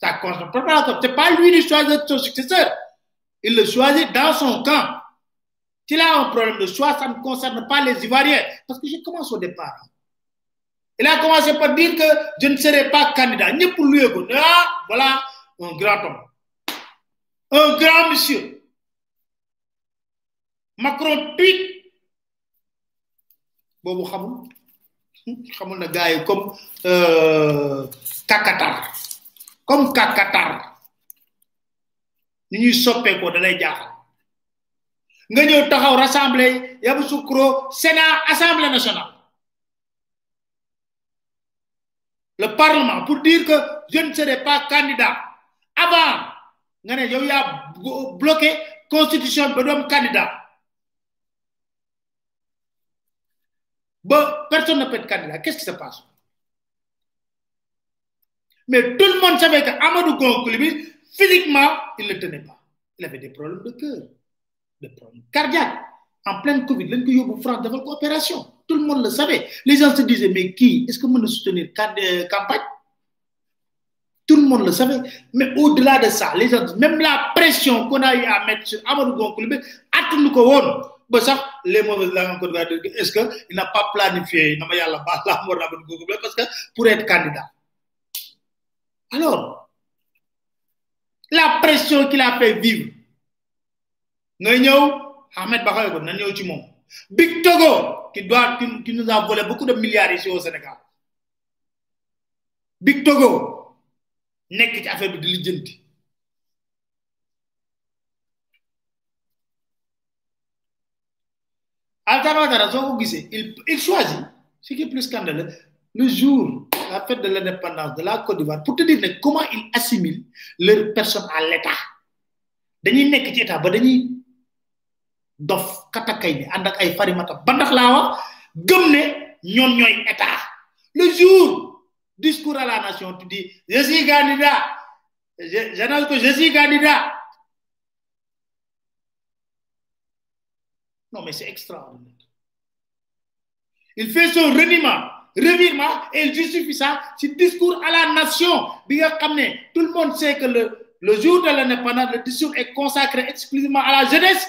ça concerne pas c'est pas lui qui choisit son successeur. Il le choisit dans son camp. S'il a un problème de choix ça ne concerne pas les Ivoiriens. Parce que je commence au départ. Il a commencé par dire que je ne serai pas candidat. Ni pour lui, ah, voilà un grand homme. Un grand monsieur. Macron tweet. Bobo xamul. Xamul na comme euh, kakatar. Comme kakatar. Ni ñuy da lay nga taxaw rassemblée yabu sukro sénat assemblée nationale. Le Parlement pour dire que je ne serai pas candidat. Avant nga ne yow constitution ba candidat ba personne ne peut être candidat. Qu'est-ce qui se passe? Mais tout le monde savait que Amadou Gon Coulibaly physiquement il ne tenait pas. Il avait des problèmes de cœur des problèmes cardiaques. En pleine Covid ko yóbbu France defal ko opération. Tout le monde le savait. Les gens se disaient mais qui? Est-ce que mën na soutenir campagne? Tout le monde le savait. Mais au-delà de ça les gens même la pression qu'on a eu à mettre sur Amadou Gon Coulibaly attunu ko woon ba sax les mauvaises langues est-ce que il n'a pas planifié? Parce que pour être candidat. Alors la pression qu'il a fait vivre. Ahmed Bakayoko Big Togo qui doit qui, qui nous a volé beaucoup de milliards ici au Sénégal. Big Togo nekk ci affaire bi di soo ko gisee il choisit ce qui est plus scandaleux. Le jour la fête de l'indépendance de la Côte d'Ivoire pour te dire comment ils assimilent leur personne à l'État. Dañuy nekk ci état dañuy dof katakay ni ànd ak ay farimata ba ndax laa wax? Gëm ne ñoom ñooy état. Le jour discours à la nation tu dis je suis candidat. Je j'annonce que je suis candidat non mais c'est extraordinaire. Il fait son reniement. Revirement et il justifie ça ci discours à la nation. Tout le monde sait que le le jour de l'indépendance le discours est consacré exclusivement à la jeunesse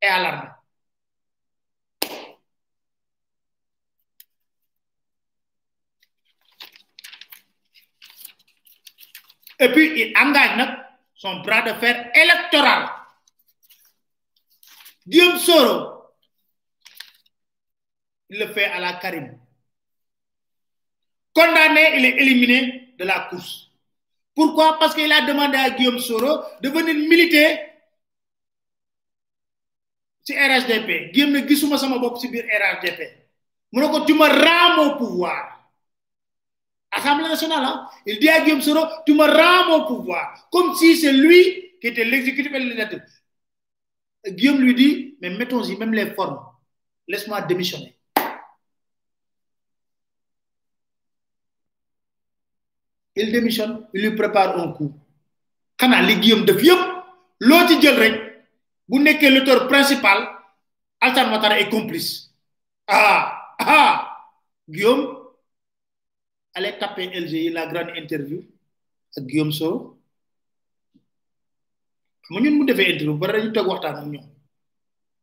et à l'armée. Et puis il engage son bras de fer électoral Guillaume Soro il le fait à la Karim. Condamné il est éliminé de la course. Pourquoi? Parce qu'il a demandé à Guillaume Soro de venir militer ci RHDP Guillaume ne gisuma sama biir RHDP tu me rends au pouvoir. Assemblée nationale hein? il dit à Guillaume Soro tu me rends au pouvoir. Comme si c'est lui qui était l'exécutif et le législatif Guillaume lui dit mais mettons-y même les formes. Laisse-moi démissionner. Il démissionne il lui prépare un coup. Xanaa li Guillaume def yëpp loo ci jël rek bu nekkee l'auteur principal Alassane Ouattara est complice. Ah ah Guillaume allez taper LGI la grande interview Guillaume Soro xam ñun mu defee interview ba dañu toog waxtaan ak ñoom.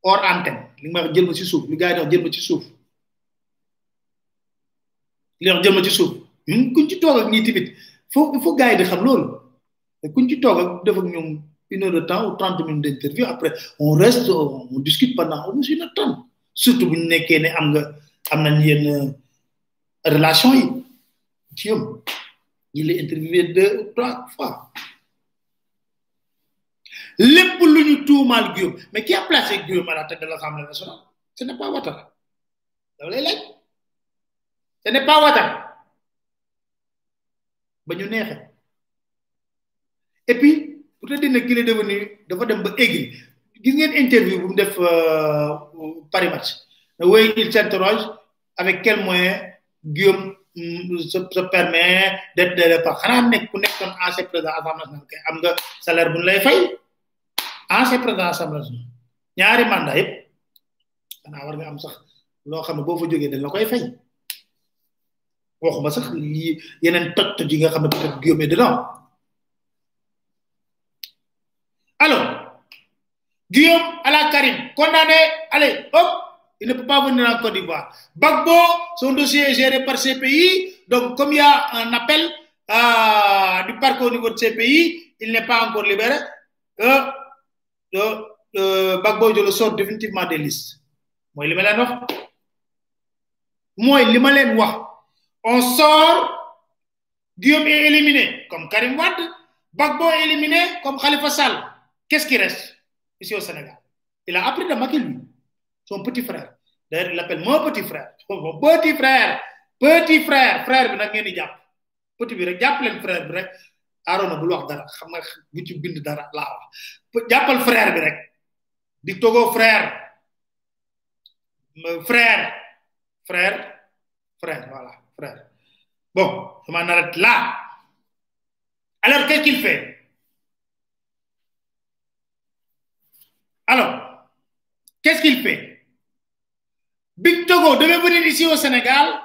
Hors antenne li nga wax jël ci suuf li gars yi wax jël ci suuf. Li wax ci suuf. Ñun kuñ ci toog ak ñii tamit foo foo gars yi di xam loolu. Kuñ ci toog ak def ak ñoom une heure de temps ou trente minutes d'interview après on reste on discute pendant au moins une surtout bu ñu nekkee ne am nga am nañ yenn relation yi ci yom il est interviewé deux fois. Lépp lu ñu tuumaal Guillaume. Mais qui a placé Guillaume à la tête de l'Assemblée nationale? Ce n'est pas Ouattara. Dafa lay laaj. Ce n'est pas Ouattara. Ba ñu neexee et puis pour te dire qu'il est devenu dafa dem ba aigri gis ngeen interview bu mu def Paris Match. Oui il s'interroge avec quel moyen Guillaume se se permet d'être de repas xanaa nekk ku nekkoon ancien président assemblée nationale am nga salaire bu ñu lay fay ancien président assemblée nationale la koy fay waxuma sax alors Guillaume à la Karim condamné allez hop il ne peut pas venir en Côte d'Ivoire Bagbo son dossier est géré par CPI donc comme il y a un appel euh, du parc au niveau de CPI il n'est pas encore libéré Bagbo je le sort définitivement des listes. Mooy li ma leen wax. Mooy li on sort Guillaume est éliminé comme Karim Wade. Bagbo est éliminé comme Khalifa Sall. Qu'est-ce qui reste ici au Sénégal? Il a appris de Macky lui son petit frère. D'ailleurs il l'appelle mon petit frère. Mon petit frère. Petit frère. Frère bi nag ngeen di jàpp. Petit bi frère Arona bul wax dara xam bu ci bind dara wax. Frère bi rek di togo frère. Frère frère frère voilà frère. Bon je m'en arrête là alors qu'est-ce qu'il fait? Alors qu'est-ce qu'il fait? Big Togo devait venir ici au Sénégal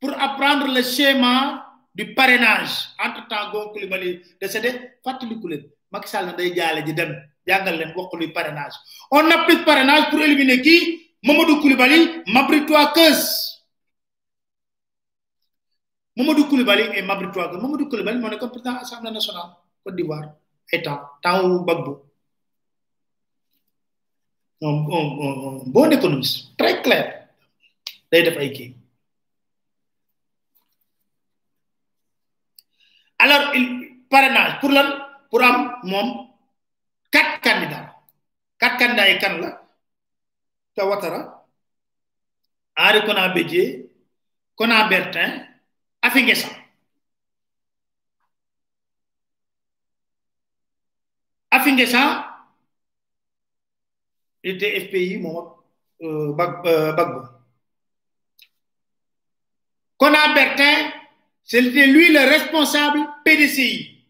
pour apprendre le schéma du parrainage entre temps Gon Koulibaly décédé fàttaliku leen Macky Sall na day jaale ji dem jàngal leen wax luy parrainage. On applique parrainage pour éliminer qui? Mamadou Koulibaly Mabry-Toi Keus Mamadou Koulibaly et Mabry-Toi Keus Mamadou Koulibaly moo nekkoon président Assemblée nationale Côte d'Ivoire ay temps temps wu Gbagbo un bon économiste très clair. Day def ay kii alors il parrainage pour lan? Pour am moom quatre candidats. Quatre candidats yi kan la? Te Ouattara Henri Konan Bédié Konan Bertin Afi Nguessan Afi Nguessan il était FPI moom ak euh, Bag euh, Konan Bertin c'était lui le responsable PDCI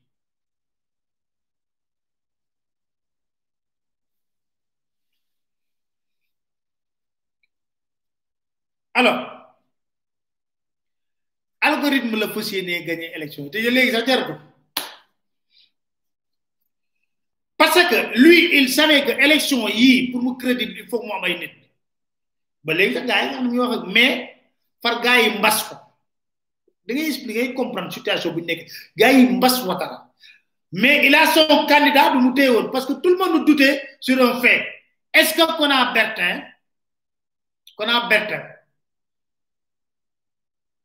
alors algorithme la fas yéenee gagné élection te léegi parce que lui il savait que élection yii pour mu crédit il faut mu am mais far gars yi mbas ko da ngay expliquer comprendre situation bu nekk. Gars yi mbas Ouattara. Mais il a son candidat de Moutéon, parce que tout le monde doutait sur un fait. Est-ce que Kona Bertin, Kona Bertin,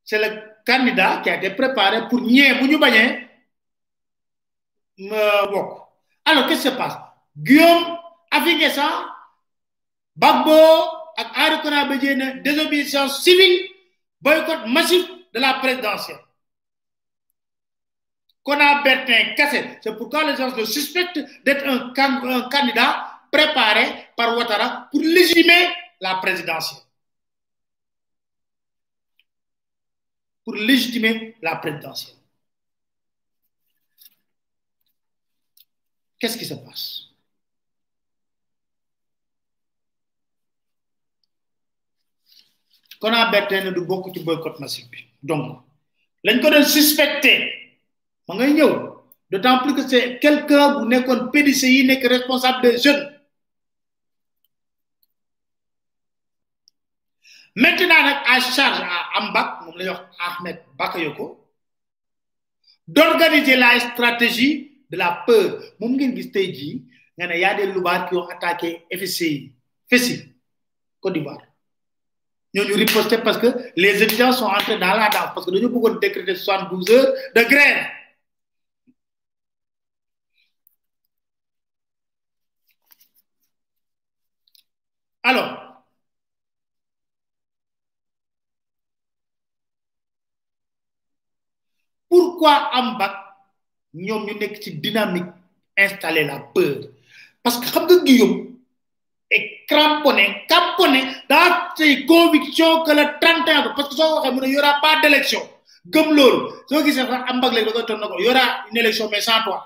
c'est le candidat qui a été préparé pour nier Bougnou Bagné Alors, qu'est-ce qui se passe? Guillaume Afingessa, Bagbo, ak Ari Kona Bédiene, désobéissance civile, boycott massif de la présidentielle. Kona Bertin Cassé, c'est pourquoi les gens le suspectent d'être un, candidat préparé par Ouattara pour légitimer la présidentielle. Pour légitimer la présidentielle. Qu'est-ce qui se passe? Kona Bertin du bokk ci boycott massif donc lañ ko suspecté ma ngay ñëw. D'autant plus que c'est quelqu'un bu nekkoon PDCI nekk responsable des jeunes. Maintenant nag à charge à Ambak moom wax Ahmed Bakayoko d'organiser la stratégie de la peur. Moom ngeen gis tey jii nga ne y a des qui ont attaqué FCI FESI Côte d'Ivoire ñooñu riposté parce que les étudiants sont entrés dans la danse. Parce que dañu bëggoon décréter 72 heures de grève. Alors pourquoi am bac ñoom ñu nekk dynamique installer la peur? Parce que xam nga Guillaume est cramponné cramponné dans ses convictions que le 31 parce que soo waxee mu ne y d'élection gëm loolu soo gisee sax am mbag léegi koy toog na ko y aura une élection mais sans toi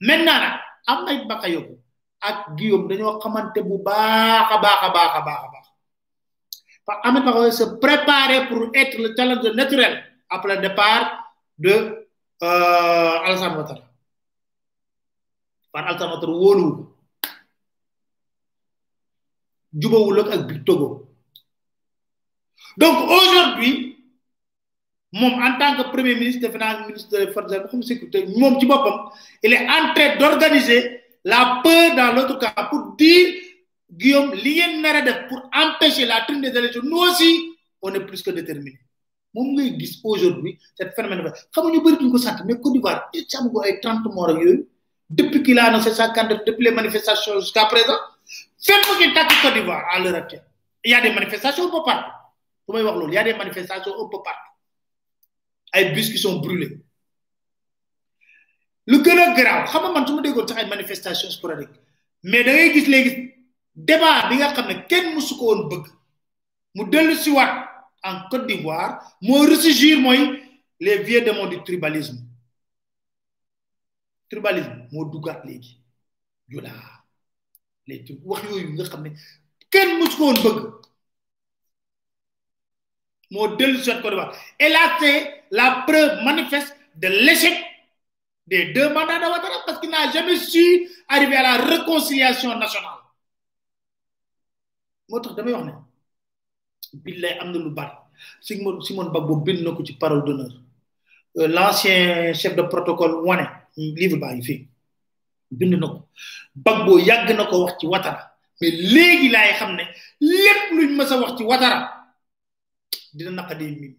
maintenant nag am ay baka yóbbu ak Guillaume dañoo xamante bu baax a baax a baax a baax a baax parce que Ahmed Bakayoko se préparer pour être le challenger naturel après départ de Alassane Ouattara par Alassane Ouattara wóoluwul Togo. Donc aujourd'hui en tant que premier ministre ministre il est en train d'organiser la peur dans l'autre camp pour dire Guillaume pour empêcher la tenue des élections nous aussi on est plus que déterminé moom ngay aujourd'hui cette phénomène mais Côte d'Ivoire il sam ko ay 30 morts depuis qu'il a annoncé sa candidature depuis les manifestations jusqu'à présent fépp ki tàkk Côte d'Ivoire à l'heure actuelle. Il y a des manifestations un peu partout su may wax loolu y a des manifestations un peu partout ay bus qui lu gën a garaaw xam nga man su ma déggoon sax ay manifestations sporadiques mais da ngay gis léegi débat bi nga xam ne kenn musu ko woon bëgg. Mu dellu si waat en Côte d'Ivoire moo ressurgir mooy les vieux démons du tribalisme. Tribalisme moo duggaat léegi. Jula les wax yooyu nga xam ne kenn musu ko woon bëgg. Moo dellu waat Côte d'Ivoire. Et là c'est la preuve manifeste de l'échec des deux mandats de Ouattara parce qu'il n'a jamais su arriver à la réconciliation nationale. Moo tax damay wax ne billaay am na lu bari. Simon Simon Bagbo bind na ko ci parole d'honneur. L'ancien chef de protocole wane livre baa ngi fii bind na ko. Bagbo yàgg na ko wax ci Ouattara. Mais léegi laay xam ne lépp luñ mës a wax ci Ouattara dina naqadee mim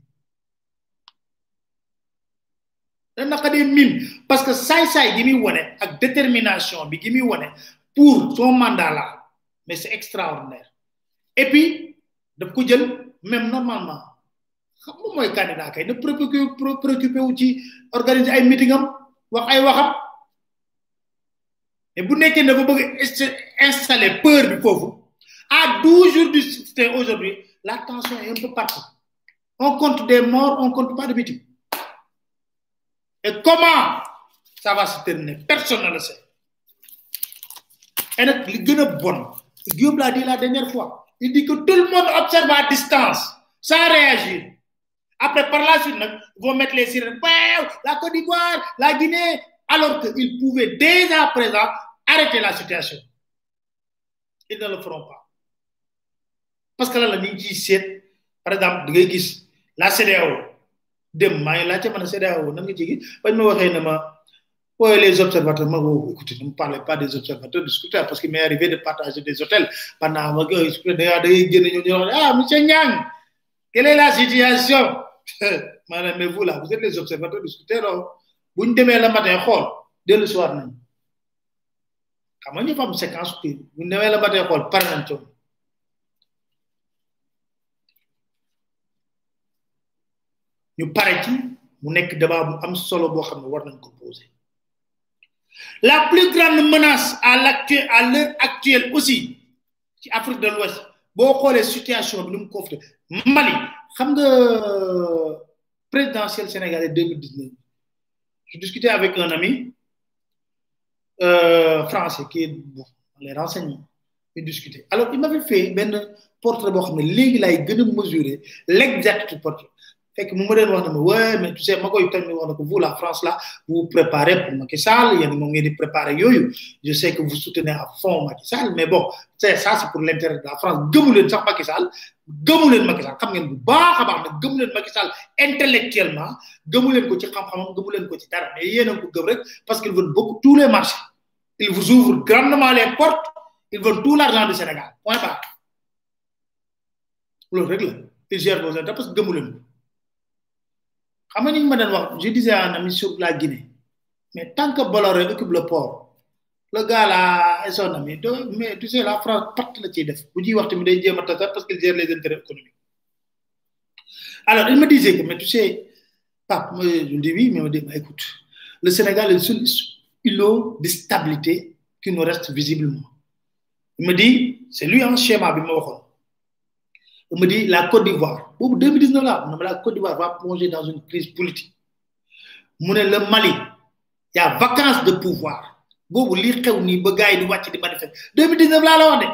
dina naqadee mim parce que saay-saay gi muy wane ak détermination bi gi muy wane pour son mandat là mais c'est extraordinaire. Et puis daf ko jël même normalement. Xam nga mooy candidat kay na préoccupé wu ci organiser ay meeting am wax ay waxam mais bu nekkee ne ba bëgg installer peur bi foofu à 12 jours du système aujourd'hui la tension est un peu partout. On compte des morts on compte pas de meeting et comment ça va se terminer? Personne ne le sait. Et nag li gën bon Guillaume l'a dit la dernière fois. Il dit que tout le monde observe à distance sans réagir. Après par la suite nag vont mettre les sirènes. La Côte d'Ivoire la Guinée. Alors qu'ils pouvaient dès à présent arrêter la situation ils ne le feront pas parce que là la ñu ngi ciy seet par exemple da ngay gis la CEDEAO dem maa ngi laajte man CEDEAO nan nga ci gis bañ ma waxee ne ma Oui, les observateurs, ma oh, écoutez, ne me parlez pas des observateurs discuteurs parce qu'il m'est arrivé de partager des hôtels pendant un moment. Ah, monsieur Nyang, quelle la situation Madame, mais vous là, vous êtes les observateurs discuteurs. Vous ne devez la matin, dès le soir. Comment il y a une séquence qui vous ne devez la matin, par exemple. ñu pare ci mu nekk débat bu am solo boo xam ne war nañ ko poser la plus grande menace à l'actuel à l'heure actuelle aussi ci Afrique de l'Ouest boo xoolee situation bi ni mu conflit Mali xam nga présidentielle sénégalais 2019 je discutais avec un ami euh, français qui est bon les renseignements ñu discuter. Alors il m'avait fait benn portrait laay gën a mesurer l'exact portrait. Ma doon wax ne ma ouais mais tu sais ma tamit wax ne que vous la France là vous préparez pour Macky Sall yéen moom ngeen di préparer yooyu. Je sais que vous soutenez à fond Macky mais bon ça c'est pour l'intérêt de la France. Leen sax Macky Sall gëmu leen Macky xam ngeen bu baax a baax nag gëmu leen Macky Sall intellectuellement gëmu leen ko ci xam-xamam gëmu leen ko ci dara mais yéen a ko gëm rek parce qu'ils veulent beaucoup tous les marchés. Ils vous ouvrent grandement les portes ils veulent tout l'argent du Sénégal point barre. Loolu rek la ils gèrent vos intérêts parce que gëmu leen ko. Nga ni ma doon wax je disais à un ami sur la Guinée mais tant que Bolloré occupe le port le gars là est son ami mais tu sais la France pat la ciy def bu ñuy wax tamit day jéem a tasar parce qu'il gère les intérêts économiques alors il me disait que mais tu sais Pape moi je lui dis oui mais dit bah, écoute le Sénégal est le seul îlot de stabilité qui nous reste visiblement il me dit c'est lui un schéma bi ma waxoon il me dit la Côte d'Ivoire. Au 2019, là, la Côte d'Ivoire va plonger dans une crise politique. Le Mali, il y a vacances de pouvoir. Bobu li xew ni ba gaay di wacc di manifester. 2019 là la wax de.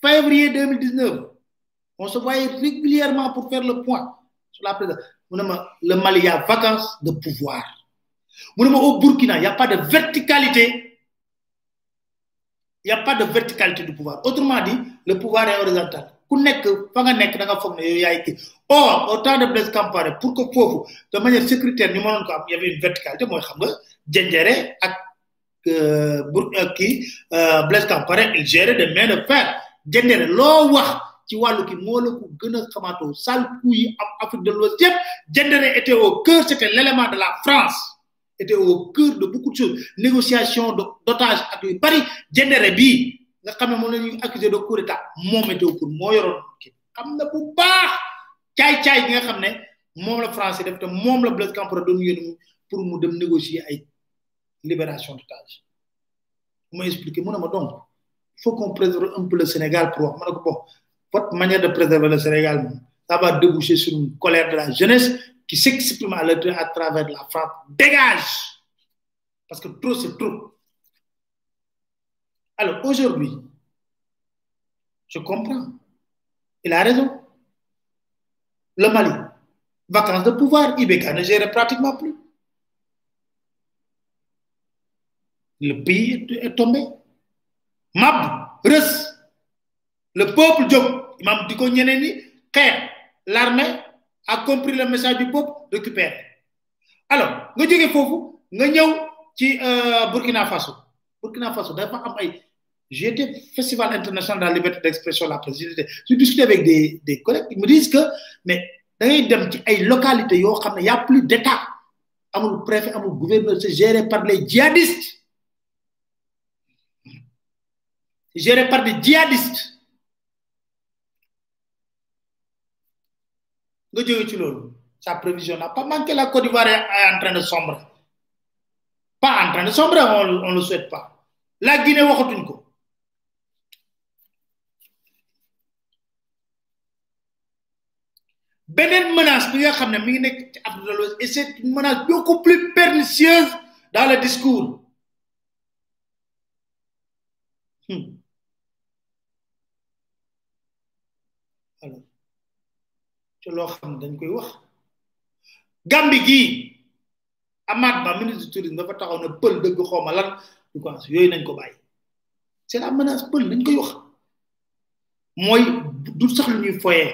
Février 2019 on se voyait régulièrement pour faire le point sur la présidence. Le Mali y a vacances de pouvoir. Au Burkina n'y a pas de verticalité. N'y a pas de verticalité du pouvoir. Autrement dit le pouvoir est horizontal. Ku nekk fa nga nekk da nga foog ne yow yaay kii. Or au temps de Blaise Compaoré pour que foofu de manière sécuritaire ñu mënoon ko am y avait une verticalité mooy xam nga Diendéré ak kii Blaise Compaoré il gérait de main de fer. Diendéré loo wax ci wàllu ki moo la ko gën a sal Afrique de l'Ouest était au cœur c'était l'élément de la France. Était au cœur de beaucoup de choses. Négociation d'otages ak yu bari. Diendéré bii nga xam ne moom la ñuy accusé de coup d'état moom était moo yoroon kii. Ne moom la français def te moom la Blaise pour mu dem négocier libération d'otages mu expliqué mu il faut qu'on préserve un peu le Sénégal pour wax votre manière de préserver le Sénégal ça va déboucher sur une colère de la jeunesse qui s'exprime à, à travers la France dégage parce que trop c'est trop alors aujourd'hui, je comprends. Il a raison. Le Mali, vacances de pouvoir, Ibeka ne gère pratiquement plus. Le pays est, tombé. Mab, Rus, le peuple Diop, Imam Diko Nyeneni, l'armée a compris le message du peuple, récupère. Alors, nga jóge fofu nga ñëw ci Burkina Faso. Burkina Faso ay j'ai été festival international de la liberté d'expression la présidente je discuté avec des collègues ils me disent que mais da ngay dem ci ay localités yoo xam ne y a plus d'état amul préfet amul gouverneur c'est géré par les djihadistes géré par des djihadistes. Nga jóge sa prévision n'a pas manqué. La Côte d'Ivoire est en train de sombrer. Pas en train de sombrer on on le souhaite pas. La Guinée menace bi nga xam ne et c'est une menace beaucoup plus pernicieuse dans le discours alors ci loo xam dañ koy wax. Gàmbi gii Amat Ba ministre du tourisme dafa taxaw na pël dëgg xawma lan yooyu nañ ko bàyyi. C'est la pël nañ koy wax. Mooy du sax lu ñuy foyee.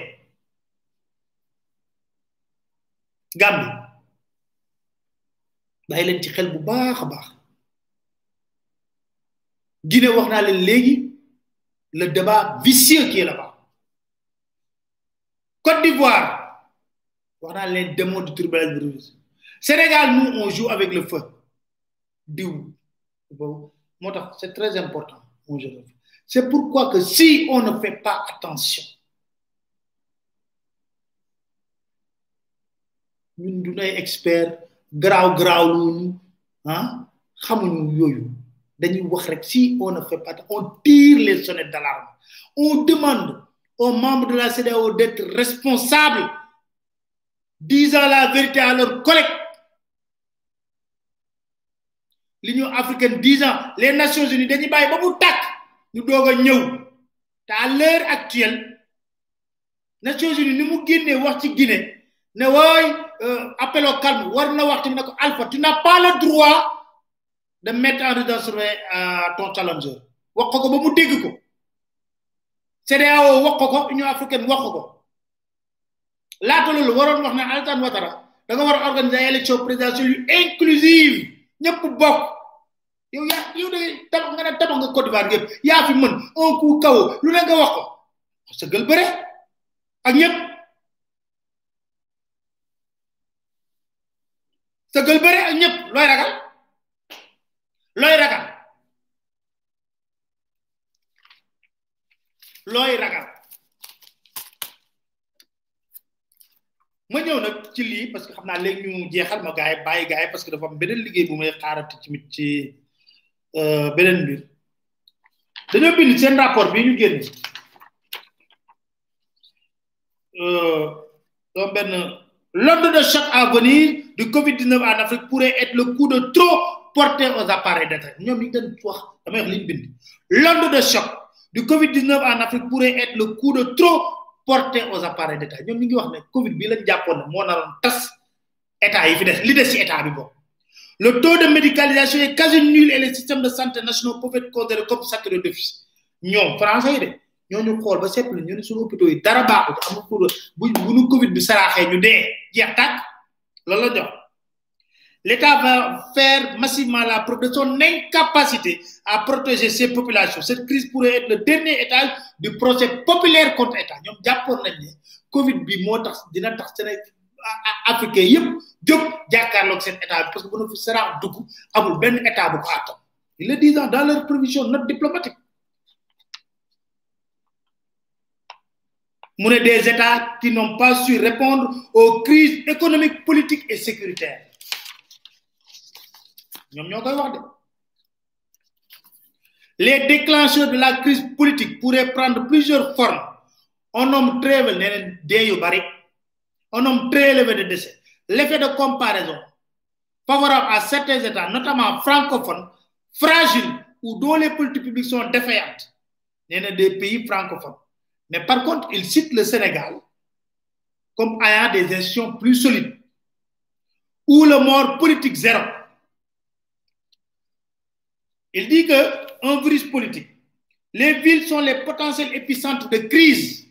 Gàmbi bàyyi leen ci xel bu baax a baax. Guinée wax le débat vicieux qui est là-bas. Côte d'Ivoire wax naa du tribunal de Sénégal nous on joue avec le feu. C'est très important c'est pourquoi que si on ne fait pas attention ñun du nay expert garaaw garaaw luñu ah xamuñu si on ne fait pas on tire les sonnettes d'alarme. On demande aux membres de la CEDEAO d'être responsables disant la vérité à leurs collègues. l'Union africaine disant les Nations Unies dañuy bàyyi ba mu tàkk ñu doog a ñëw. L'heure actuelle Nations Unies ni mu génnee wax ci Guinée ne wooy appel au calme war na wax Alpha tu n'as pas le droit de mettre en résidence surveillée ton challenger. Wax ko ba mu dégg ko. CEDEAO wax ko ko Union africaine wax ko laata loolu waroon wax ne Alassane Ouattara da nga war a organiser ay élection présidentielle yu inclusive ñëpp bokk. Yow yaa yow de tabax nga ne tabax nga yëpp yaa fi mën un coup kaw lu ne nga wax ko. Bëre. Ak ñëpp. Sa gël ragal looy ragal looy ragal. Ma ñëw nag ci lii parce que xam naa léegi ñu jeexal ma gaay bàyyi gaay parce que dafa am beneen liggéey bu may xaarati mit ci beneen mbir. Dañoo bind seen rapport bi ñu génn donc benn l'onde de choc à venir du Covid-19 en Afrique pourrait être le coup de trop porté aux appareils d'État ñoom ñu dañ wax damay wax li bind. L'onde de choc du Covid-19 en Afrique pourrait être le coup de trop porté aux appareils d'État. Ñoom ñu ngi wax ne Covid bi lañ jàppoon ne moo naroon tas état yi fi des le taux de médicalisation est quasi nul et les systèmes de santé nationaux peuvent être considérés comme saturés d'office. Ñoom français yi de ñoo ñu xool ba seetlu ñu ne suñu hôpitaux yi dara baaxul amul pour bu bu ñu Covid bi saraaxee ñu dee jeex tàkk loolu la jox l'État va faire massivement la preuve de son incapacité à protéger ses populations. Cette crise pourrait être le dernier étage du procès populaire contre État. Ñoom jàppoon nañ ne Covid bi moo tax dina tax Sénégal africain yëpp jóg jàkkaarloog seen état parce que bu na fi saraax dugg amul benn état ils le disent dans leur prévision note diplomatique mu ne des états qui n'ont pas su répondre aux crises économiques politiques et sécuritaires les déclencheurs de la crise politique pourraient prendre plusieurs formes. Un nombre très élevé nee yu très élevé de décès. L'effet de comparaison favorable à certains états notamment francophones fragiles ou dont les politiques publiques sont défaillantes des pays francophones. Mais par contre il cite le Sénégal comme ayant des institutions plus solides où le mort politique zéro il dit que un virus politique les villes sont les potentiels épicentres de crise.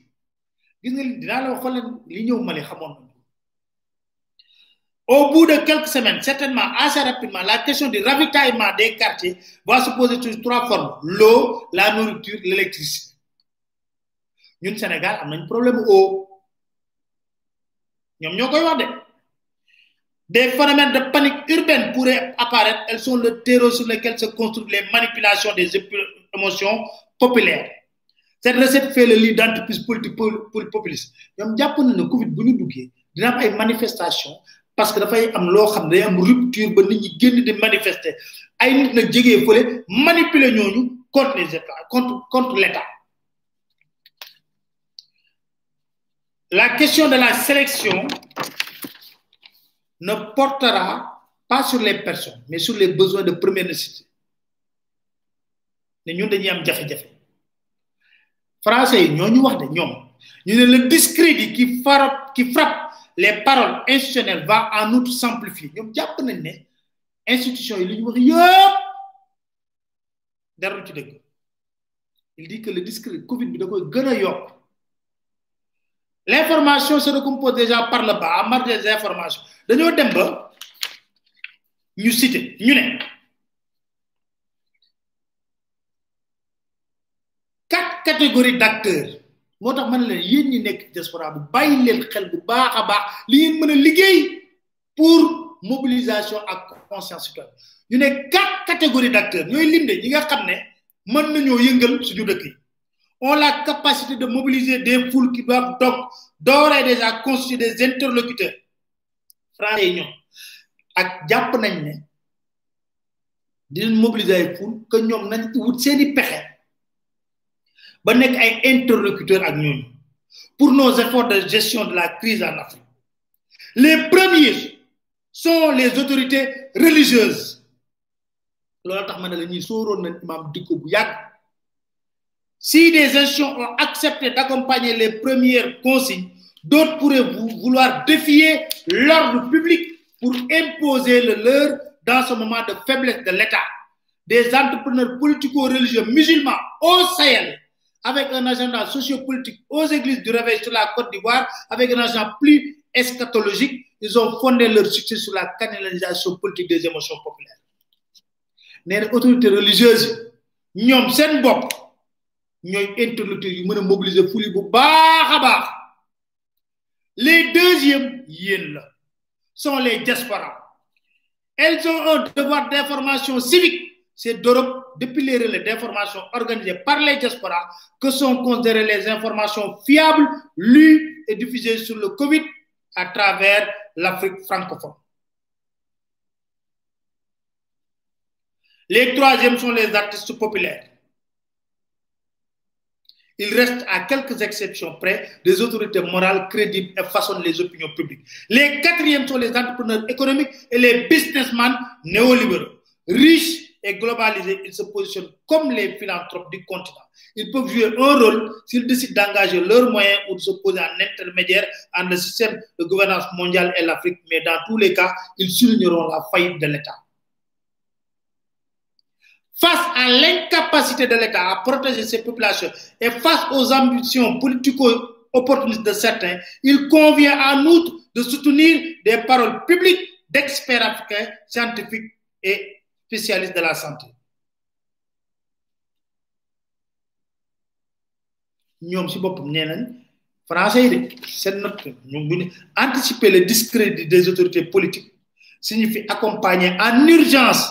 Au bout de quelques semaines certainement assez rapidement la question du ravitaillement des quartiers va se poser sous trois formes. L'eau la nourriture l'électricité. Ñun Sénégal am nañ problème eau. Wax de des phénomènes de panique urbaine pourraient apparaître. Elles sont le terreau sur lequel se construisent les manipulations des émotions populaires. Cette recette fait le lit d'entreprise politique populiste ñoom jàpp na ne Covid bu ñu duggee dina parce que dafay am loo rupture ba nit ñi génn di manifester. Ay nit manipuler contre les états contre contre l'état. La question de la sélection ne portera pas sur les personnes mais sur les besoins de première nécessité. Dañuy am jafe-jafe. Français ñu ne le discrédit qui frappe qui frappe les paroles institutionnelles va en outre s'amplifier. Ñoom jàpp nañ ne institution yi li ñu wax yëpp dara ci dëgg. Il dit que le discrédit Covid bi da koy gën a yokk l'information se recompose déjà par le bas à marge des informations. Dañoo dem ba ñu ñu ne catégories d'acteurs. Pour mobilisation ak conscience citoyenne. Quatre catégories d'acteurs ñi nga mën yëngal suñu dëkk ont la capacité de mobiliser des foules qui doivent donc d'ores et déjà constituer des interlocuteurs. Yi ñoom ak jàpp nañ ne mobiliser ay foules que ñoom nañ wut seeni pexe ba nekk ay interlocuteurs ak pour nos efforts de gestion de la crise en Afrique. Les premiers sont les autorités religieuses. Loolu tax ma ne la ñuy sóoroon nañ imam dikko bu yàgg si des institutions ont accepté d'accompagner les premières consignes d'autres pourraient vouloir défier l'ordre public pour imposer le leur dans ce moment de faiblesse de l'État des entrepreneurs politico-religieux musulmans au Sahel avec un agenda sociopolitique aux églises du réveil sur la Côte d'Ivoire, avec un agenda plus eschatologique, ils ont fondé leur succès sur la canalisation politique des émotions populaires. Les autorités religieuses, ñom sen bop ñoy interlocuteurs yu mëna mobiliser fouli bu baax les deuxièmes sont les diasporas elles ont un devoir d'information civique c'est d'Europe depuis les relais d'information organisés par les diasporas que sont considérées les informations fiables, lues et diffusées sur le Covid à travers l'Afrique francophone. Les troisièmes sont les artistes populaires. Il reste à quelques exceptions près des autorités morales crédibles et façonnent les opinions publiques. Les quatrièmes sont les entrepreneurs économiques et les businessmen néolibéraux, riches et globalisés, ils se positionnent comme les philanthropes du continent. Ils peuvent jouer un rôle s'ils décident d'engager leurs moyens ou de se poser en intermédiaire entre le système de gouvernance mondiale et l'Afrique, mais dans tous les cas, ils souligneront la faillite de l'État. Face à l'incapacité de l'État à protéger ses populations et face aux ambitions politico-opportunistes de certains, il convient en outre de soutenir des paroles publiques d'experts africains, scientifiques et spécialistes de la santé. français anticiper le discrédit des autorités politiques signifie accompagner en urgence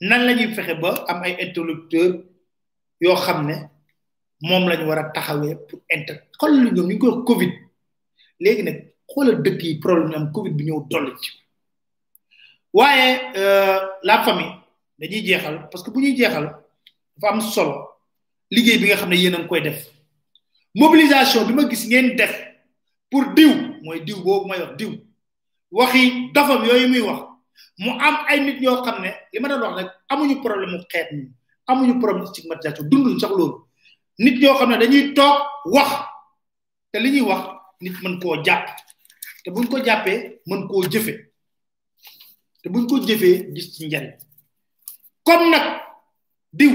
nan la ñuy fexe ba am ay interlocuteurs yoo xam ne moom la ñu war a taxawee pour inter xool lu ñoom ñu ngi koy Covid. Léegi nag xoolal dëkk yi problème am Covid bi ñëw dolli ci. Waaye la famille dañuy jeexal parce que bu ñuy jeexal dafa am solo liggéey bi nga xam ne yéen a ngi koy def. Mobilisation bi ma gis ngeen def pour diw mooy diw boobu may wax diw. Waxi dafam yooyu muy wax mu am ay nit ñoo xam ne li ma doon wax rek amuñu problème mu xeet ñu amuñu problème stigmatisation dunduñ sax loolu. Nit ñoo xam ne dañuy toog wax te li ñuy wax nit mën koo jàpp te buñ ko jàppee mën koo jëfe te buñ ko jëfee gis ci njariñ. Comme nag diw